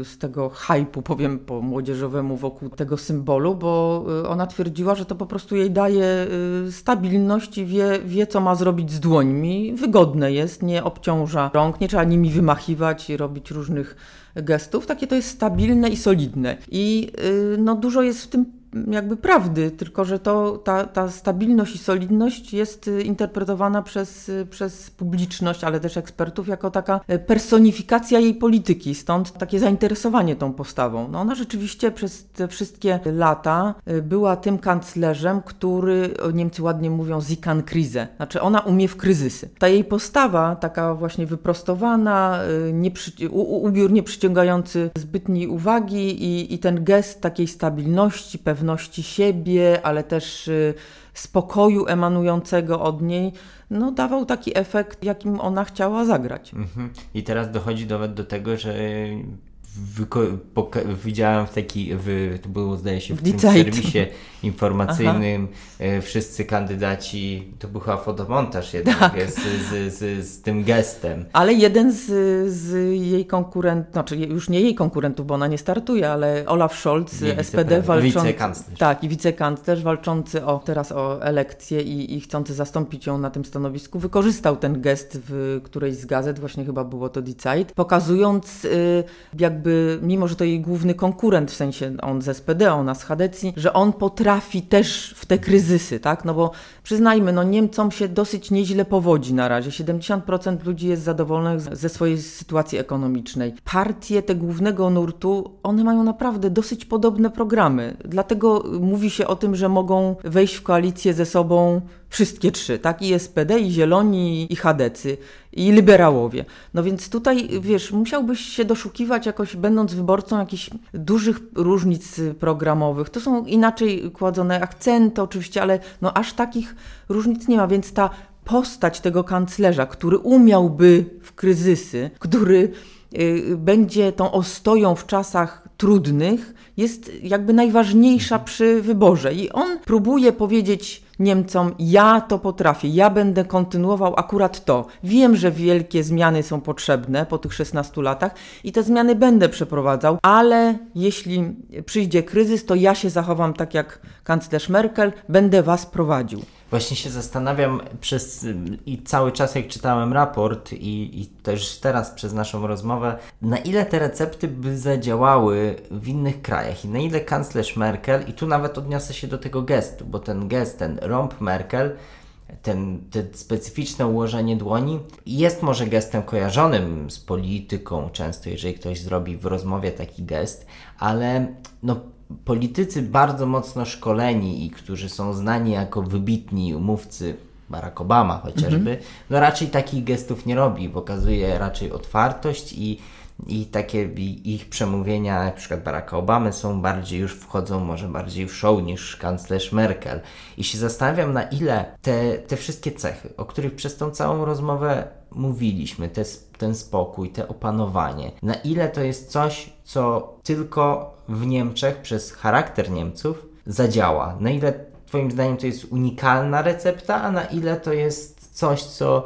[SPEAKER 2] y, z tego hypu, powiem po młodzieżowemu, wokół tego symbolu, bo y, ona twierdziła, że to po prostu jej daje y, stabilność i wie, wie, co ma zrobić z dłońmi. Wygodne jest, nie obciąża rąk, nie trzeba nimi wymachiwać i robić różnych gestów. Takie to jest stabilne i solidne. I no, dużo jest w tym jakby prawdy, tylko że to, ta, ta stabilność i solidność jest y, interpretowana przez, y, przez publiczność, ale też ekspertów jako taka y, personifikacja jej polityki, stąd takie zainteresowanie tą postawą. No ona rzeczywiście przez te wszystkie lata była tym kanclerzem, który, Niemcy ładnie mówią, sie kann Krise, znaczy ona umie w kryzysy. Ta jej postawa, taka właśnie wyprostowana, nie przy, u, ubiór nie przyciągający zbytniej uwagi i, i ten gest takiej stabilności, pewności, pewności siebie, ale też y, spokoju emanującego od niej, no dawał taki efekt, jakim ona chciała zagrać.
[SPEAKER 1] Mhm. I teraz dochodzi nawet do tego, że widziałem w taki, w, to było zdaje się w, w tym serwisie informacyjnym, e, wszyscy kandydaci, to był chyba fotomontaż jednak tak. z, z, z, z, tym gestem.
[SPEAKER 2] Ale jeden z, z jej konkurentów, znaczy już nie jej konkurentów, bo ona nie startuje, ale Olaf Scholz, nie, SPD walczący. Wicekanclerz. Tak, i wicekanclerz walczący o, teraz o elekcję i, i chcący zastąpić ją na tym stanowisku, wykorzystał ten gest w którejś z gazet, właśnie chyba było to Die Zeit, pokazując y, jakby mimo że to jej główny konkurent, w sensie on z SPD, ona z Hadecji, że on potrafi też w te kryzysy, tak? No bo przyznajmy, no Niemcom się dosyć nieźle powodzi na razie. 70% ludzi jest zadowolonych ze swojej sytuacji ekonomicznej. Partie te głównego nurtu, one mają naprawdę dosyć podobne programy. Dlatego mówi się o tym, że mogą wejść w koalicję ze sobą wszystkie trzy, tak? I SPD, i Zieloni, i Chadecy, i liberałowie. No więc tutaj, wiesz, musiałbyś się doszukiwać jakoś, będąc wyborcą, jakichś dużych różnic programowych. To są inaczej kładzone akcenty oczywiście, ale no aż takich różnic nie ma, więc ta postać tego kanclerza, który umiałby w kryzysy, który y, będzie tą ostoją w czasach trudnych, jest jakby najważniejsza przy wyborze. I on próbuje powiedzieć Niemcom: Ja to potrafię, ja będę kontynuował akurat to. Wiem, że wielkie zmiany są potrzebne po tych 16 latach i te zmiany będę przeprowadzał, ale jeśli przyjdzie kryzys, to ja się zachowam tak jak kanclerz Merkel, będę was prowadził.
[SPEAKER 1] Właśnie się zastanawiam przez i cały czas jak czytałem raport i, i też teraz przez naszą rozmowę, na ile te recepty by zadziałały w innych krajach i na ile kanclerz Merkel, i tu nawet odniosę się do tego gestu, bo ten gest, ten rąb Merkel, ten, te specyficzne ułożenie dłoni jest może gestem kojarzonym z polityką często, jeżeli ktoś zrobi w rozmowie taki gest, ale no politycy bardzo mocno szkoleni i którzy są znani jako wybitni umówcy, Barack Obama chociażby, -hmm. no raczej takich gestów nie robi, pokazuje raczej otwartość i, i takie ich przemówienia, na przykład Baracka Obamy są bardziej już wchodzą może bardziej w show niż kanclerz Merkel. I się zastanawiam na ile te, te wszystkie cechy, o których przez tą całą rozmowę mówiliśmy, te, ten spokój, te opanowanie, na ile to jest coś, co tylko w Niemczech przez charakter Niemców zadziała. Na ile Twoim zdaniem to jest unikalna recepta, a na ile to jest coś, co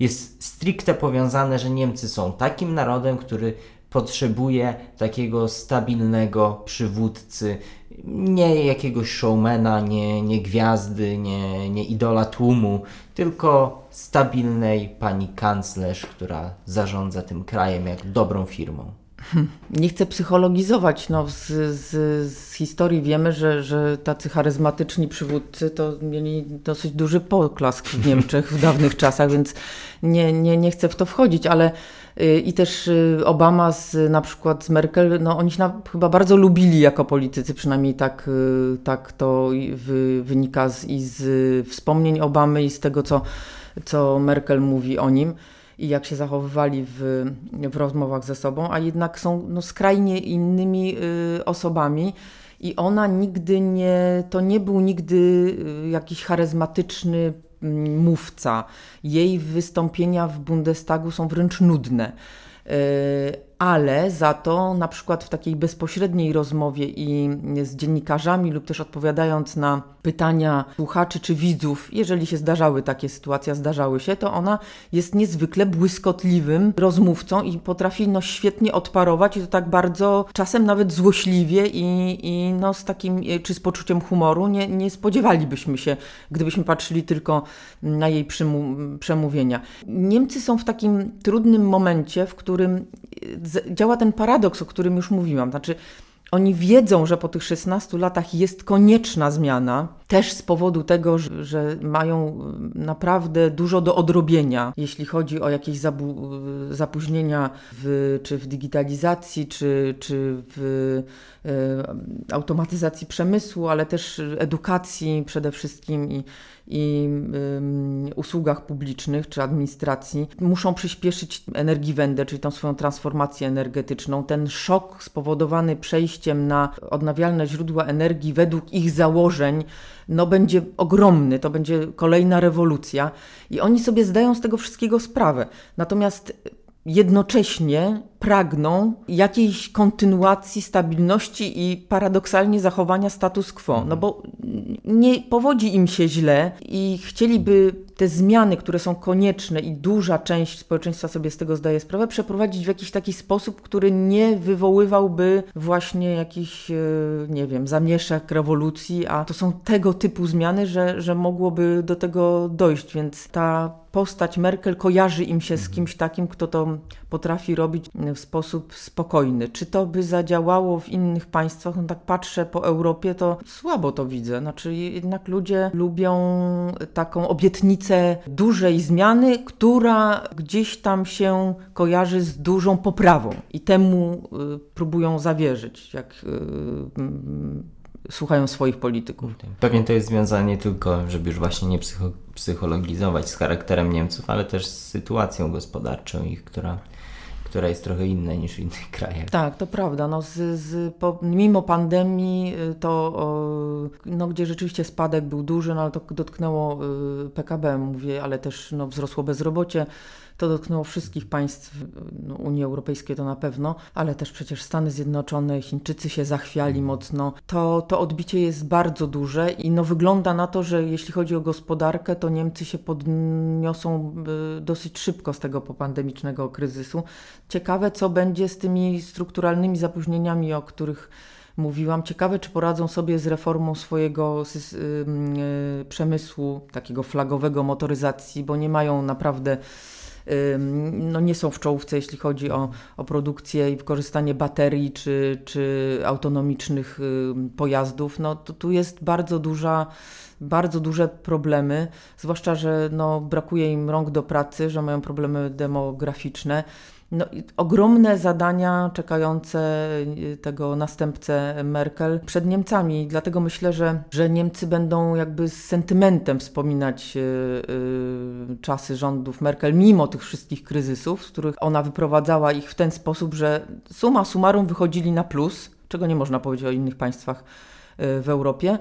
[SPEAKER 1] jest stricte powiązane, że Niemcy są takim narodem, który potrzebuje takiego stabilnego przywódcy, nie jakiegoś showmana, nie, nie gwiazdy, nie, nie idola tłumu, tylko stabilnej pani kanclerz, która zarządza tym krajem jak dobrą firmą.
[SPEAKER 2] Nie chcę psychologizować. No, z, z, z, historii wiemy, że, że tacy charyzmatyczni przywódcy to mieli dosyć duży poklask w Niemczech w dawnych czasach, więc nie, nie, nie chcę w to wchodzić, ale i też y, Obama z, na przykład z Merkel, no oni się na, chyba bardzo lubili jako politycy, przynajmniej tak, y, tak to wy, wynika z, i z wspomnień Obamy i z tego, co, co Merkel mówi o nim. i jak się zachowywali w, w rozmowach ze sobą, a jednak są no, skrajnie innymi y, osobami. I ona nigdy nie, to nie był nigdy y, jakiś charyzmatyczny mówca. Jej wystąpienia w Bundestagu są wręcz nudne. Ale za to na przykład w takiej bezpośredniej rozmowie i z dziennikarzami lub też odpowiadając na pytania słuchaczy czy widzów, jeżeli się zdarzały takie sytuacje, zdarzały się, to ona jest niezwykle błyskotliwym rozmówcą i potrafi no, świetnie odparować i to tak bardzo czasem nawet złośliwie i, i no, z takim, czy z poczuciem humoru nie, nie spodziewalibyśmy się, gdybyśmy patrzyli tylko na jej przemówienia. Niemcy są w takim trudnym momencie, w którym działa ten paradoks, o którym już mówiłam. Znaczy, oni wiedzą, że po tych 16 latach jest konieczna zmiana, też z powodu tego, że, że mają naprawdę dużo do odrobienia, jeśli chodzi o jakieś zapóźnienia w, czy w digitalizacji, czy, czy w e, automatyzacji przemysłu, ale też edukacji przede wszystkim i, i usługach publicznych czy administracji muszą przyspieszyć Energiewende, czyli tą swoją transformację energetyczną. Ten szok spowodowany przejściem na odnawialne źródła energii według ich założeń no będzie ogromny, to będzie kolejna rewolucja i oni sobie zdają z tego wszystkiego sprawę. Natomiast jednocześnie pragną jakiejś kontynuacji, stabilności i paradoksalnie zachowania status quo, no bo nie powodzi im się źle i chcieliby te zmiany, które są konieczne i duża część społeczeństwa sobie z tego zdaje sprawę, przeprowadzić w jakiś taki sposób, który nie wywoływałby właśnie jakichś, e, nie wiem, zamieszek, rewolucji, a to są tego typu zmiany, że, że mogłoby do tego dojść, więc ta postać Merkel kojarzy im się z mhm. kimś takim, kto to potrafi robić w sposób spokojny. Czy to by zadziałało w innych państwach? No tak patrzę po Europie, to słabo to widzę. Znaczy jednak ludzie lubią taką obietnicę dużej zmiany, która gdzieś tam się kojarzy z dużą poprawą i temu y, próbują zawierzyć, jak y, słuchają swoich polityków.
[SPEAKER 1] Pewnie to jest związane nie tylko, żeby już właśnie nie psycho psychologizować z charakterem Niemców, ale też z sytuacją gospodarczą ich, która która jest trochę inna niż w innych krajach.
[SPEAKER 2] Tak, to prawda. No z, z, po, mimo pandemii y, to, no, gdzie rzeczywiście spadek był duży, no, ale to dotknęło y, PKB, mówię, ale też no, wzrosło bezrobocie. To dotknęło wszystkich państw no, Unii Europejskiej to na pewno, ale też przecież Stany Zjednoczone, Chińczycy się zachwiali mhm. mocno. To, to odbicie jest bardzo duże i no, wygląda na to, że jeśli chodzi o gospodarkę, to Niemcy się podniosą y, dosyć szybko z tego popandemicznego kryzysu. Ciekawe, co będzie z tymi strukturalnymi zapóźnieniami, o których mówiłam. Ciekawe, czy poradzą sobie z reformą swojego y, przemysłu, takiego flagowego motoryzacji, bo nie mają naprawdę no nie są w czołówce, jeśli chodzi o, o produkcję i wykorzystanie baterii czy, czy autonomicznych pojazdów. No to tu jest bardzo duża bardzo duże problemy, zwłaszcza, że no, brakuje im rąk do pracy, że mają problemy demograficzne no, ogromne zadania czekające y, tego następcę Merkel przed Niemcami. Dlatego myślę, że, że Niemcy będą jakby z sentymentem wspominać y, y, czasy rządów Merkel, mimo tych wszystkich kryzysów, z których ona wyprowadzała ich w ten sposób, że suma summarum wychodzili na plus, czego nie można powiedzieć o innych państwach w Europie.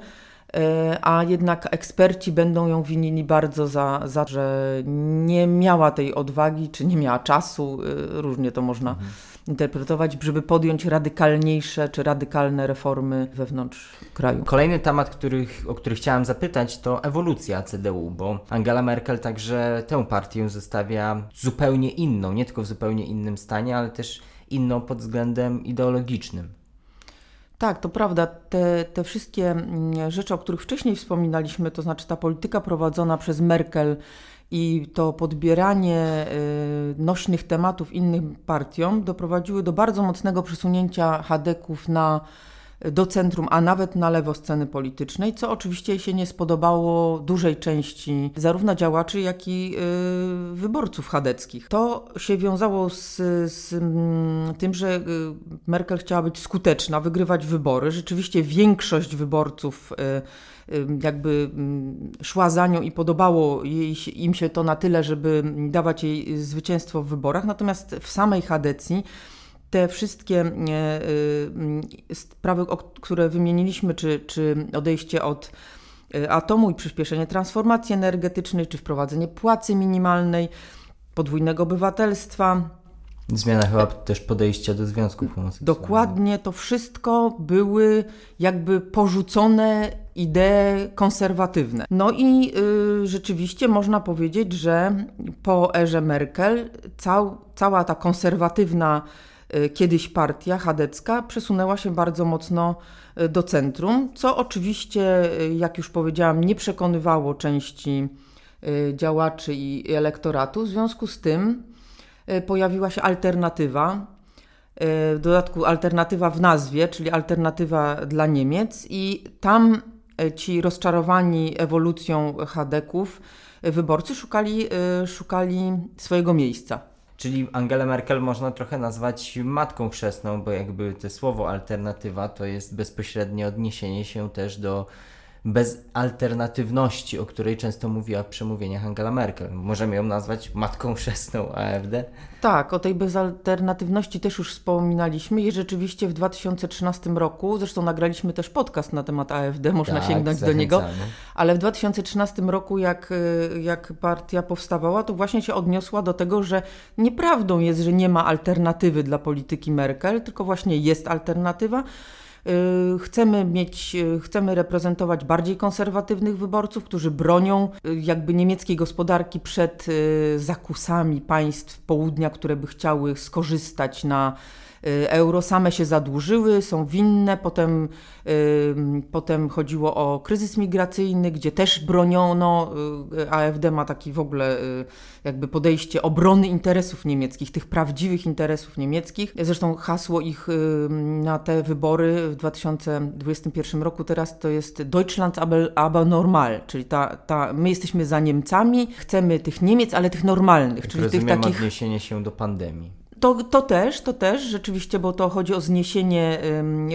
[SPEAKER 2] E, a jednak eksperci będą ją winili bardzo za, za że nie miała tej odwagi, czy nie miała czasu, e, różnie to można mhm. interpretować, żeby podjąć radykalniejsze czy radykalne reformy wewnątrz kraju.
[SPEAKER 1] Kolejny temat, których, o który chciałam zapytać, to ewolucja CDU, bo Angela Merkel także tę partię zostawia zupełnie inną, nie tylko w zupełnie innym stanie, ale też inną pod względem ideologicznym.
[SPEAKER 2] Tak, to prawda. Te, te wszystkie mm, rzeczy, o których wcześniej wspominaliśmy, to znaczy ta polityka prowadzona przez Merkel i to podbieranie y, nośnych tematów innym partiom doprowadziły do bardzo mocnego przesunięcia Hadeków na do centrum, a nawet na lewo sceny politycznej, co oczywiście się nie spodobało dużej części zarówno działaczy, jak i y, wyborców chadeckich. To się wiązało z, z mm, tym, że y, Merkel chciała być skuteczna, wygrywać wybory. Rzeczywiście większość wyborców y, jakby mm, szła za nią i podobało jej, im się to na tyle, żeby dawać jej zwycięstwo w wyborach. Natomiast w samej Hadecji te wszystkie e, e, sprawy, które wymieniliśmy, czy, czy odejście od e, atomu i przyspieszenie transformacji energetycznej, czy wprowadzenie płacy minimalnej, podwójnego obywatelstwa.
[SPEAKER 1] Zmiana chyba też podejścia do związków homoseksualnych.
[SPEAKER 2] Dokładnie, to wszystko były jakby porzucone idee konserwatywne. No i y, rzeczywiście można powiedzieć, że po erze Merkel cał, cała ta konserwatywna kiedyś partia chadecka przesunęła się bardzo mocno y, do centrum, co oczywiście, y, jak już powiedziałam, nie przekonywało części działaczy i elektoratu. W związku z tym pojawiła się alternatywa, w dodatku alternatywa w nazwie, czyli alternatywa dla Niemiec, i tam ci rozczarowani ewolucją Hadeków wyborcy szukali, szukali swojego miejsca.
[SPEAKER 1] Czyli Angela Merkel można trochę nazwać matką chrzestną, bo jakby to słowo alternatywa to jest bezpośrednie odniesienie się też do bezalternatywności, o której często mówiła w przemówieniach Angela Merkel. Możemy ją nazwać matką chrzestną AfD?
[SPEAKER 2] Tak, o tej bezalternatywności też już wspominaliśmy i rzeczywiście w 2013 roku, zresztą nagraliśmy też podcast na temat AfD, można tak, sięgnąć zachęcamy. do niego, ale w 2013 roku jak, jak partia powstawała, to właśnie się odniosła do tego, że nieprawdą jest, że nie ma alternatywy dla polityki Merkel, tylko właśnie jest alternatywa, Y, chcemy mieć, y, chcemy reprezentować bardziej konserwatywnych wyborców, którzy bronią y, jakby niemieckiej gospodarki przed zakusami państw południa, które by chciały skorzystać na Y, euro same się zadłużyły, są winne. Potem, potem chodziło o kryzys migracyjny, gdzie też broniono. Y, AfD ma taki w ogóle y, jakby podejście obrony interesów niemieckich, tych prawdziwych interesów niemieckich. Zresztą hasło ich na te wybory w 2021 roku teraz to jest Deutschland aber normal, czyli ta, ta, my jesteśmy za Niemcami, chcemy tych Niemiec, ale tych normalnych, czyli tych takich...
[SPEAKER 1] odniesienie się do pandemii.
[SPEAKER 2] To, to też, to też rzeczywiście, bo to chodzi o zniesienie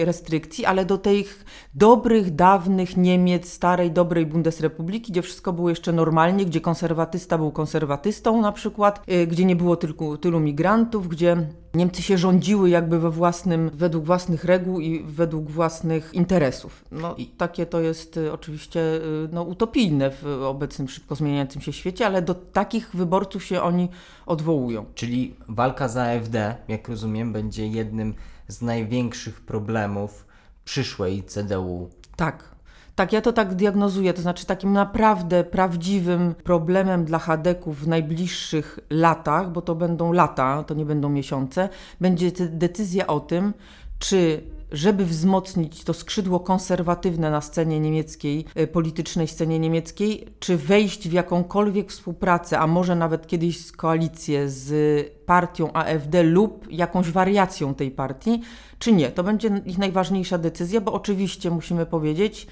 [SPEAKER 2] restrykcji, ale do tych dobrych, dawnych Niemiec, starej, dobrej Bundesrepubliki, gdzie wszystko było jeszcze normalnie, gdzie konserwatysta był konserwatystą na przykład, y, gdzie nie było tylko, tylu migrantów, gdzie Niemcy się rządziły jakby we własnym, według własnych reguł i według własnych interesów. No, I takie to jest y, oczywiście y, no, utopijne w obecnym szybko zmieniającym się świecie, ale do takich wyborców się oni odwołują.
[SPEAKER 1] Czyli walka za AfD, jak rozumiem, będzie jednym z największych problemów przyszłej CDU.
[SPEAKER 2] Tak, tak, ja to tak diagnozuję, to znaczy takim naprawdę prawdziwym problemem dla Hadeków w najbliższych latach, bo to będą lata, to nie będą miesiące, będzie decyzja o tym, czy żeby wzmocnić to skrzydło konserwatywne na scenie niemieckiej, e, politycznej scenie niemieckiej, czy wejść w jakąkolwiek współpracę, a może nawet kiedyś z koalicję z partią AfD lub jakąś wariacją tej partii, czy nie. To będzie ich najważniejsza decyzja, bo oczywiście musimy powiedzieć,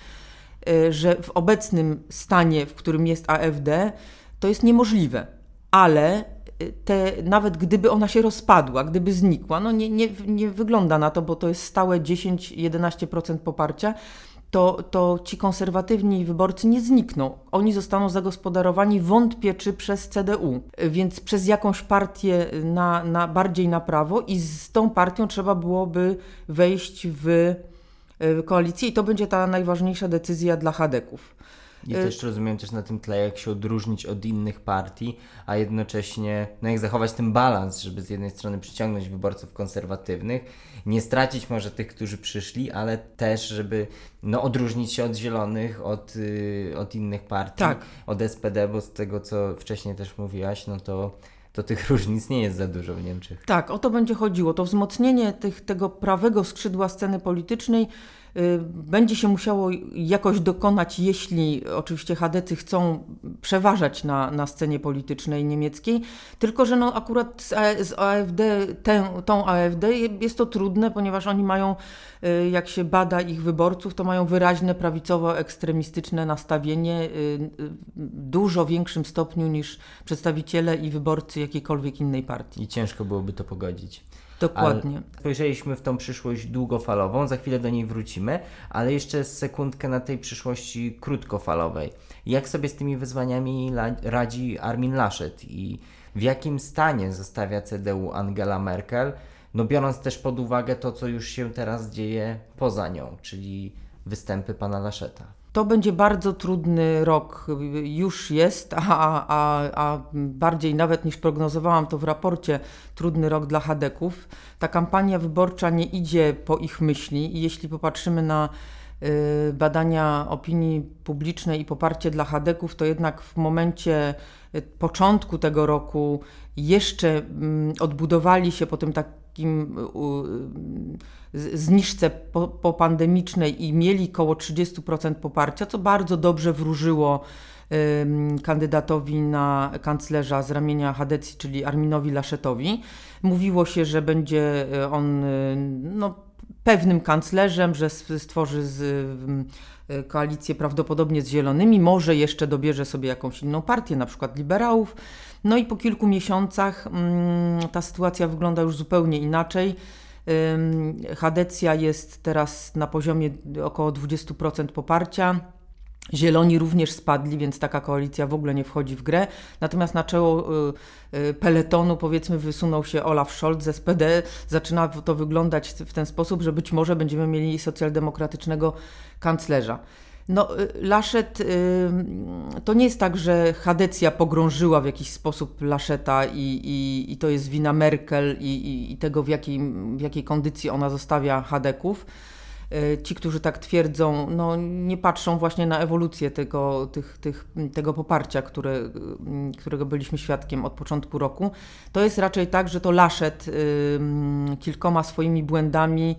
[SPEAKER 2] że w obecnym stanie, w którym jest AfD, to jest niemożliwe. Ale y, te, nawet gdyby ona się rozpadła, gdyby znikła, no nie, nie, nie wygląda na to, bo to jest stałe 10-11% poparcia, to, to ci konserwatywni wyborcy nie znikną. Oni zostaną zagospodarowani wątpię czy przez CDU, więc przez jakąś partię na, na, bardziej na prawo i z tą partią trzeba byłoby wejść w Y, koalicji i to będzie ta najważniejsza decyzja dla Hadeków.
[SPEAKER 1] I y, też rozumiem też na tym tle, jak się odróżnić od innych partii, a jednocześnie, no jak zachować ten balans, żeby z jednej strony przyciągnąć wyborców konserwatywnych, nie stracić może tych, którzy przyszli, ale też, żeby no, odróżnić się od zielonych, od, yy, od innych partii,
[SPEAKER 2] tak.
[SPEAKER 1] od SPD, bo z tego, co wcześniej też mówiłaś, no to to tych różnic nie jest za dużo w Niemczech.
[SPEAKER 2] Tak, o to będzie chodziło. To wzmocnienie tych, tego prawego skrzydła sceny politycznej będzie się musiało jakoś dokonać, jeśli oczywiście Chadecy chcą przeważać na, na scenie politycznej niemieckiej, tylko że no akurat z, AfD, tę, tą AfD jest to trudne, ponieważ oni mają, y, jak się bada ich wyborców, to mają wyraźne prawicowo-ekstremistyczne nastawienie y, y, dużo większym stopniu niż przedstawiciele i wyborcy jakiejkolwiek innej partii.
[SPEAKER 1] I ciężko byłoby to pogodzić.
[SPEAKER 2] Dokładnie.
[SPEAKER 1] Ale spojrzeliśmy w tą przyszłość długofalową, za chwilę do niej wrócimy, ale jeszcze sekundkę na tej przyszłości krótkofalowej. Jak sobie z tymi wyzwaniami radzi Armin Laschet i w jakim stanie zostawia CDU Angela Merkel, no biorąc też pod uwagę to, co już się teraz dzieje poza nią, czyli występy pana Lascheta.
[SPEAKER 2] To będzie bardzo trudny rok, już jest, a, a, a bardziej nawet niż prognozowałam to w raporcie, trudny rok dla Hadeków. Ta kampania wyborcza nie idzie po ich myśli i jeśli popatrzymy na y, badania opinii publicznej i poparcie dla Hadeków, to jednak w momencie y, początku tego roku jeszcze mm, odbudowali się po tym takim zniżce po, popandemicznej i mieli koło 30% poparcia, co bardzo dobrze wróżyło kandydatowi na kanclerza z ramienia Hadecji, czyli Arminowi Laschetowi. Mówiło się, że będzie y, on y, no, pewnym kanclerzem, że stworzy z, y, koalicję prawdopodobnie z Zielonymi, może jeszcze dobierze sobie jakąś inną partię, na przykład liberałów. No i po kilku miesiącach mm, ta sytuacja wygląda już zupełnie inaczej. Hadecja jest teraz na poziomie około 20% poparcia. Zieloni również spadli, więc taka koalicja w ogóle nie wchodzi w grę. Natomiast na czoło y, y, peletonu, powiedzmy, wysunął się Olaf Scholz z SPD. Zaczyna to wyglądać w ten sposób, że być może będziemy mieli socjaldemokratycznego kanclerza. No, y, Laschet, y, to nie jest tak, że Hadecja pogrążyła w jakiś sposób Lascheta i, i, i to jest wina Merkel i, i, tego, w jakiej, w jakiej kondycji ona zostawia Hadeków. Y, Ci, którzy tak twierdzą, no, nie patrzą właśnie na ewolucję tego, tych, tych, tego poparcia, które, którego byliśmy świadkiem od początku roku. To jest raczej tak, że to Laschet mm, kilkoma swoimi błędami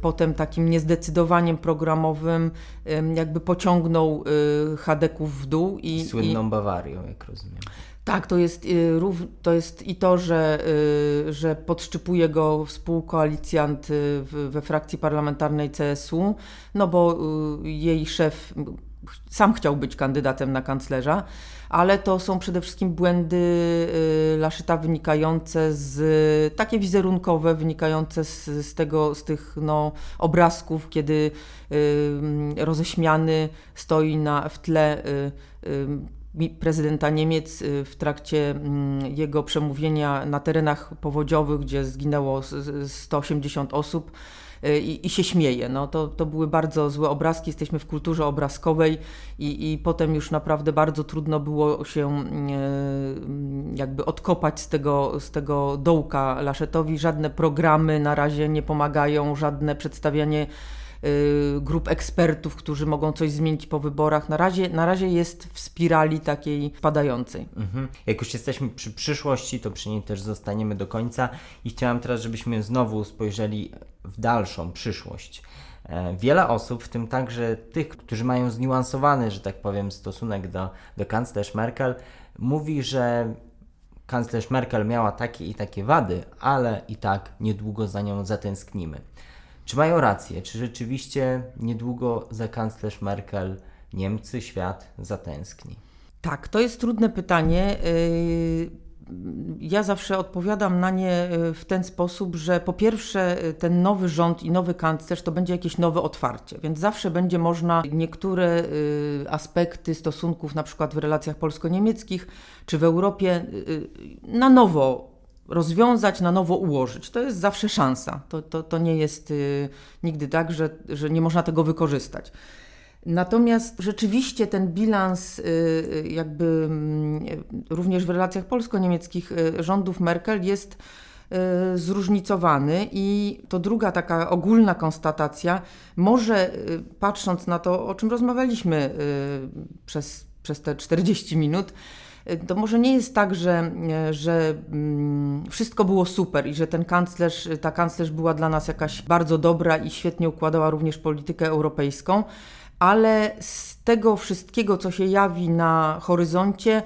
[SPEAKER 2] potem takim niezdecydowaniem programowym ym, jakby pociągnął y, Hadeków w dół i, i
[SPEAKER 1] Słynną Bawarią, jak rozumiem.
[SPEAKER 2] tak, to jest, y, to jest i to, że, y, że podszczypuje go współkoalicjant y, we frakcji parlamentarnej CSU, no bo y, jej szef y, sam chciał być kandydatem na kanclerza, ale to są przede wszystkim błędy y, Laszyta wynikające z, takie wizerunkowe, wynikające z, z tego, z tych no, obrazków, kiedy roześmiany stoi na, w tle y, prezydenta Niemiec y, w trakcie mm, jego przemówienia na terenach powodziowych, gdzie zginęło s- s- 180 osób y, i, i się śmieje. No, to, to były bardzo złe obrazki, jesteśmy w kulturze obrazkowej i, i potem już naprawdę bardzo trudno było się y, jakby odkopać z tego, z tego dołka Laszetowi. Żadne programy na razie nie pomagają, żadne przedstawianie grup ekspertów, którzy mogą coś zmienić po wyborach. Na razie, na razie jest w spirali takiej spadającej.
[SPEAKER 1] Mhm. Jak już jesteśmy przy przyszłości, to przy niej też zostaniemy do końca i chciałam teraz, żebyśmy znowu spojrzeli w dalszą przyszłość. E, Wiele osób, w tym także tych, którzy mają zniuansowany, że tak powiem, stosunek do, do kanclerz Merkel, mówi, że kanclerz Merkel miała takie i takie wady, ale i tak niedługo za nią zatęsknimy. Czy mają rację? Czy rzeczywiście niedługo za kanclerz Merkel Niemcy, świat zatęskni?
[SPEAKER 2] Tak, to jest trudne pytanie. Yy, Ja zawsze odpowiadam na nie yy, w ten sposób, że po pierwsze yy, ten nowy rząd i nowy kanclerz to będzie jakieś nowe otwarcie, więc zawsze będzie można niektóre aspekty stosunków, na przykład w relacjach polsko-niemieckich czy w Europie, na nowo rozwiązać, na nowo ułożyć. To jest zawsze szansa. To, to, to nie jest yy, nigdy tak, że, że nie można tego wykorzystać. Natomiast rzeczywiście ten bilans, y, y, jakby mm, również w relacjach polsko-niemieckich y, rządów Merkel jest y, zróżnicowany i to druga taka ogólna konstatacja, może y, patrząc na to, o czym rozmawialiśmy y, przez, przez te 40 minut, to może nie jest tak, że, że mm, wszystko było super i że ten kanclerz, ta kanclerz była dla nas jakaś bardzo dobra i świetnie układała również politykę europejską, ale z tego wszystkiego, co się jawi na horyzoncie,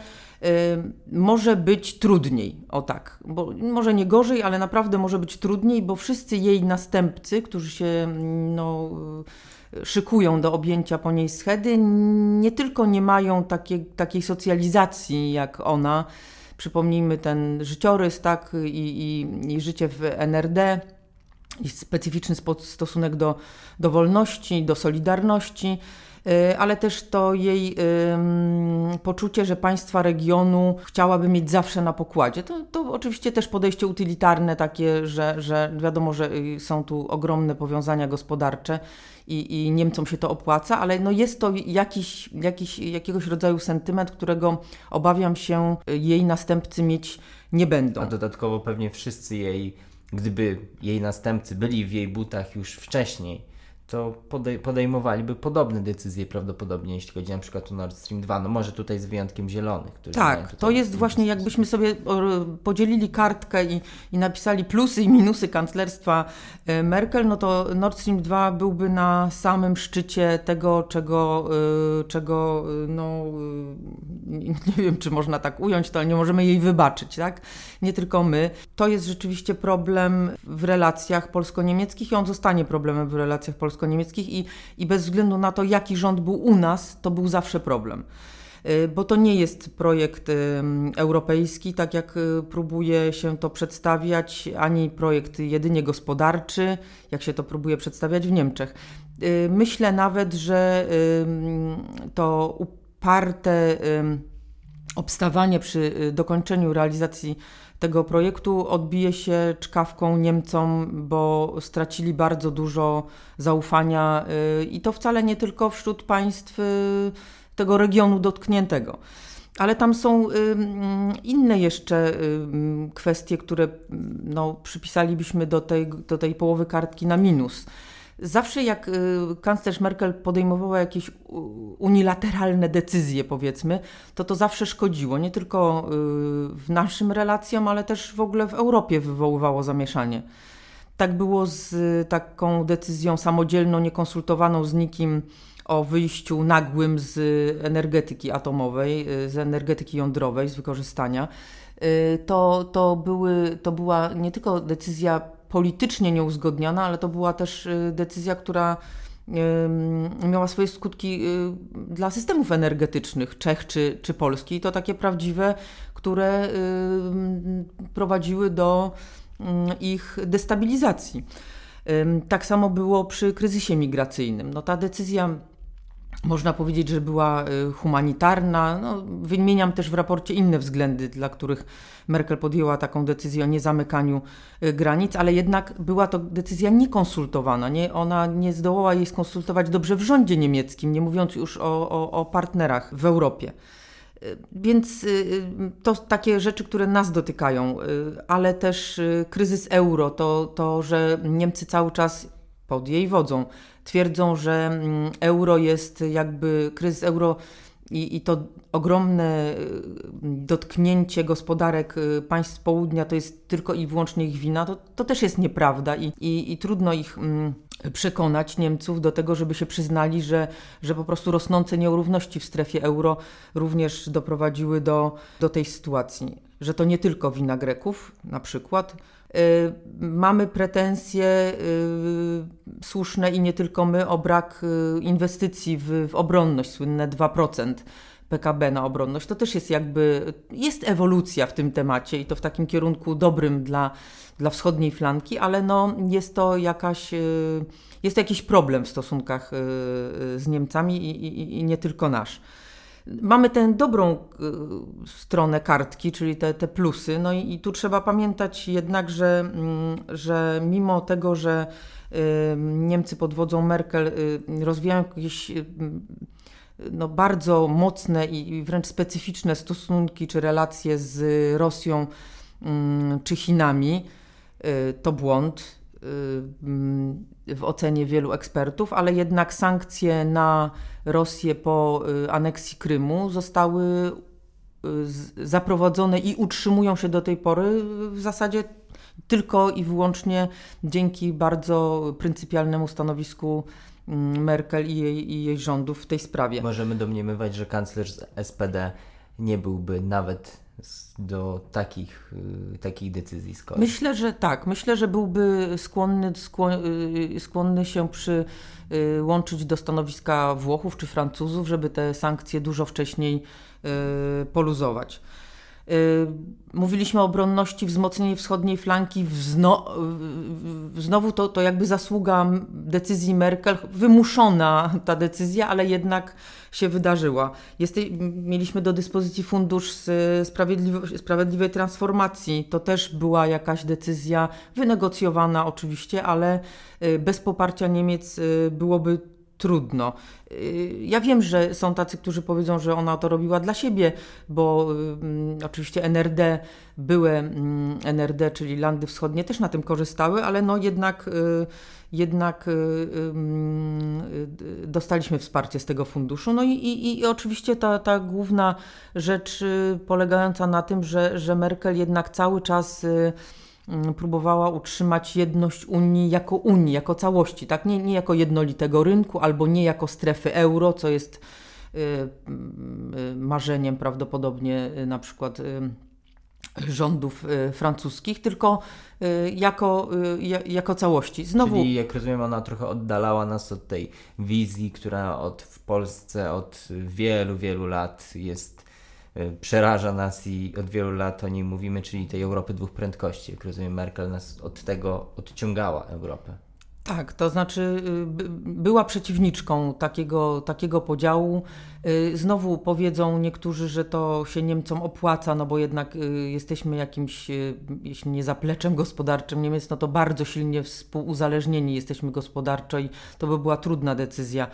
[SPEAKER 2] może być trudniej, o tak, bo może nie gorzej, ale naprawdę może być trudniej, bo wszyscy jej następcy, którzy się no, szykują do objęcia po niej schedy, nie tylko nie mają takie, takiej socjalizacji jak ona, przypomnijmy ten życiorys, tak, i, i, i życie w NRD, i specyficzny stosunek do, do wolności, do solidarności, y, ale też to jej poczucie, że państwa regionu chciałaby mieć zawsze na pokładzie. To, to oczywiście też podejście utylitarne takie, że, że wiadomo, że y, są tu ogromne powiązania gospodarcze i, i Niemcom się to opłaca, ale no jest to jakiś, jakiś, jakiegoś rodzaju sentyment, którego obawiam się jej następcy mieć nie będą.
[SPEAKER 1] A dodatkowo pewnie wszyscy jej, gdyby jej następcy byli w jej butach już wcześniej, to podej podejmowaliby podobne decyzje prawdopodobnie, jeśli chodzi na przykład o Nord Stream 2. No może tutaj z wyjątkiem zielonych.
[SPEAKER 2] tak, to jest właśnie jakbyśmy sobie podzielili kartkę i, i napisali plusy i minusy kanclerstwa e, Merkel, no to Nord Stream 2 byłby na samym szczycie tego, czego, e, czego e, no, nie wiem, czy można tak ująć, to ale nie możemy jej wybaczyć, tak? Nie tylko my. To jest rzeczywiście problem w relacjach polsko-niemieckich i on zostanie problemem w relacjach polsko polsko-niemieckich i, i bez względu na to, jaki rząd był u nas, to był zawsze problem y, bo to nie jest projekt europejski, tak jak y, próbuje się to przedstawiać, ani projekt jedynie gospodarczy, jak się to próbuje przedstawiać w Niemczech. Y, myślę nawet, że to uparte obstawanie przy dokończeniu realizacji tego projektu odbije się czkawką Niemcom, bo stracili bardzo dużo zaufania y, i to wcale nie tylko wśród państw y, tego regionu dotkniętego. Ale tam są y, mm, inne jeszcze kwestie, które no, przypisalibyśmy do tej, do tej połowy kartki na minus. Zawsze jak y, kanclerz Merkel podejmowała jakieś unilateralne decyzje, powiedzmy, to to zawsze szkodziło. Nie tylko y, w naszym relacjom, ale też w ogóle w Europie wywoływało zamieszanie. Tak było z taką decyzją samodzielną, niekonsultowaną z nikim o wyjściu nagłym z energetyki atomowej, y, z energetyki jądrowej, z wykorzystania. To, to, były, to była nie tylko decyzja politycznie nieuzgodniona, ale to była też y, decyzja, która miała swoje skutki y, dla systemów energetycznych Czech czy, czy Polski. I to takie prawdziwe, które prowadziły do ich destabilizacji. Tak samo było przy kryzysie migracyjnym. No, ta decyzja można powiedzieć, że była y, humanitarna. No, wymieniam też w raporcie inne względy, dla których Merkel podjęła taką decyzję o niezamykaniu y, granic, ale jednak była to decyzja niekonsultowana. Nie? Ona nie zdołała jej skonsultować dobrze w rządzie niemieckim, nie mówiąc już o, o, o partnerach w Europie. Y, więc to takie rzeczy, które nas dotykają, ale też kryzys euro, to, to że Niemcy cały czas pod jej wodzą twierdzą, że mm, euro jest jakby kryzys euro i, i to ogromne y, dotknięcie gospodarek y, państw południa to jest tylko i wyłącznie ich wina, to, to też jest nieprawda i, i, i trudno ich mm, przekonać Niemców do tego, żeby się przyznali, że, że po prostu rosnące nierówności w strefie euro również doprowadziły do, do tej sytuacji. Że to nie tylko wina Greków na przykład, mamy pretensje y, słuszne i nie tylko my o brak y, inwestycji w, w obronność, słynne 2%. PKB na obronność. To też jest jakby, jest ewolucja w tym temacie i to w takim kierunku dobrym dla, dla wschodniej flanki, ale no jest to jakaś, jest to jakiś problem w stosunkach z Niemcami i, i, i nie tylko nasz. Mamy tę dobrą y, stronę kartki, czyli te, te plusy. No i, i tu trzeba pamiętać jednak, że, mm, że mimo tego, że y, Niemcy pod wodzą Merkel y, rozwijają jakieś no, bardzo mocne i wręcz specyficzne stosunki czy relacje z Rosją mm, czy Chinami, to błąd w ocenie wielu ekspertów, ale jednak sankcje na Rosję po y, aneksji Krymu zostały y, zaprowadzone i utrzymują się do tej pory w zasadzie tylko i wyłącznie dzięki bardzo pryncypialnemu stanowisku mm, Merkel i jej, i jej rządów w tej sprawie.
[SPEAKER 1] Możemy domniemywać, że kanclerz z SPD nie byłby nawet do takich, y, takich decyzji skłonny.
[SPEAKER 2] Myślę, że tak. Myślę, że byłby skłonny, skło, y, skłonny się przyłączyć do stanowiska Włochów czy Francuzów, żeby te sankcje dużo wcześniej y, poluzować. Y, Mówiliśmy o obronności, wzmocnienie wschodniej flanki. Wzno, znowu to, to jakby zasługa decyzji Merkel, wymuszona ta decyzja, ale jednak się wydarzyła. Jest, mieliśmy do dyspozycji fundusz sprawiedliwej, sprawiedliwej transformacji. To też była jakaś decyzja wynegocjowana oczywiście, ale y, bez poparcia Niemiec y, byłoby trudno. Y, Ja wiem, że są tacy, którzy powiedzą, że ona to robiła dla siebie, bo mm, oczywiście NRD, były mm, NRD, czyli Landy Wschodnie też na tym korzystały, ale no jednak, y, jednak y, y, dostaliśmy wsparcie z tego funduszu. No i, i, i oczywiście ta, ta główna rzecz y, polegająca na tym, że, że Merkel jednak cały czas y, próbowała utrzymać jedność Unii jako Unii, jako całości, tak? Nie, nie jako jednolitego rynku albo nie jako strefy euro, co jest y, y, marzeniem prawdopodobnie y, na przykład rządów francuskich, tylko jako, ja- jako całości. Znowu
[SPEAKER 1] Czyli jak rozumiem, ona trochę oddalała nas od tej wizji, która od, w Polsce od wielu, wielu lat jest, przeraża nas i od wielu lat o niej mówimy, czyli tej Europy dwóch prędkości. Jak rozumiem, Merkel nas od tego odciągała Europę.
[SPEAKER 2] Tak, to znaczy y, by- była przeciwniczką takiego, takiego podziału. Y, Znowu powiedzą niektórzy, że to się Niemcom opłaca, no bo jednak y, jesteśmy jakimś, y, jeśli nie zapleczem gospodarczym Niemiec, no to bardzo silnie współuzależnieni jesteśmy gospodarczo i to by była trudna decyzja y,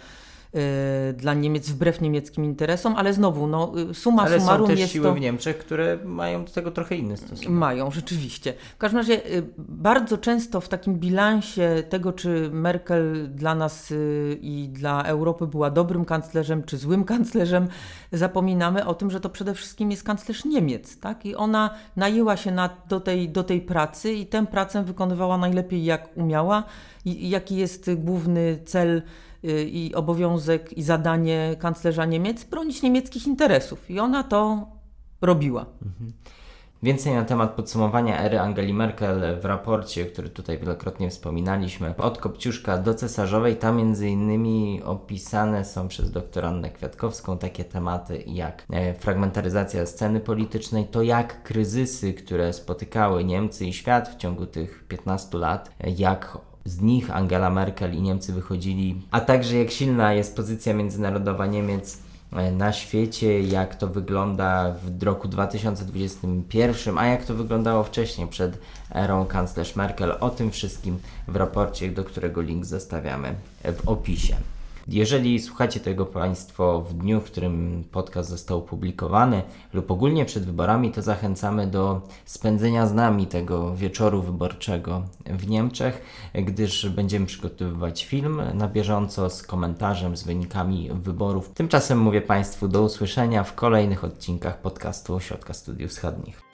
[SPEAKER 2] dla Niemiec wbrew niemieckim interesom, ale znowu, no y, summa
[SPEAKER 1] Ale są
[SPEAKER 2] summarum
[SPEAKER 1] też
[SPEAKER 2] jest
[SPEAKER 1] siły
[SPEAKER 2] to...
[SPEAKER 1] w Niemczech, które mają do tego trochę inny stosunek.
[SPEAKER 2] Mają, rzeczywiście. W każdym razie y, bardzo często w takim bilansie tego, czy Merkel dla nas y, i dla Europy była dobrym kanclerzem, czy złym kanclerzem, zapominamy o tym, że to przede wszystkim jest kanclerz Niemiec. Tak? I ona najęła się na, do, tej, do tej pracy i tę pracę wykonywała najlepiej jak umiała. I, jaki jest główny cel y, i obowiązek i zadanie kanclerza Niemiec? Bronić niemieckich interesów. I ona to robiła.
[SPEAKER 1] Więcej na temat podsumowania ery Angeli Merkel w raporcie, który tutaj wielokrotnie wspominaliśmy, od Kopciuszka do Cesarzowej, tam między innymi opisane są przez dr Annę Kwiatkowską takie tematy jak e, fragmentaryzacja sceny politycznej, to jak kryzysy, które spotykały Niemcy i świat w ciągu tych 15 lat, jak z nich Angela Merkel i Niemcy wychodzili, a także jak silna jest pozycja międzynarodowa Niemiec e, na świecie, jak to wygląda w roku 2021, a jak to wyglądało wcześniej przed erą kanclerz Merkel. O tym wszystkim w raporcie, do którego link zostawiamy w opisie. Jeżeli słuchacie tego Państwo w dniu, w którym podcast został opublikowany, lub ogólnie przed wyborami, to zachęcamy do spędzenia z nami tego wieczoru wyborczego w Niemczech, gdyż będziemy przygotowywać film na bieżąco z komentarzem, z wynikami wyborów. Tymczasem mówię Państwu do usłyszenia w kolejnych odcinkach podcastu Ośrodka Studiów Wschodnich.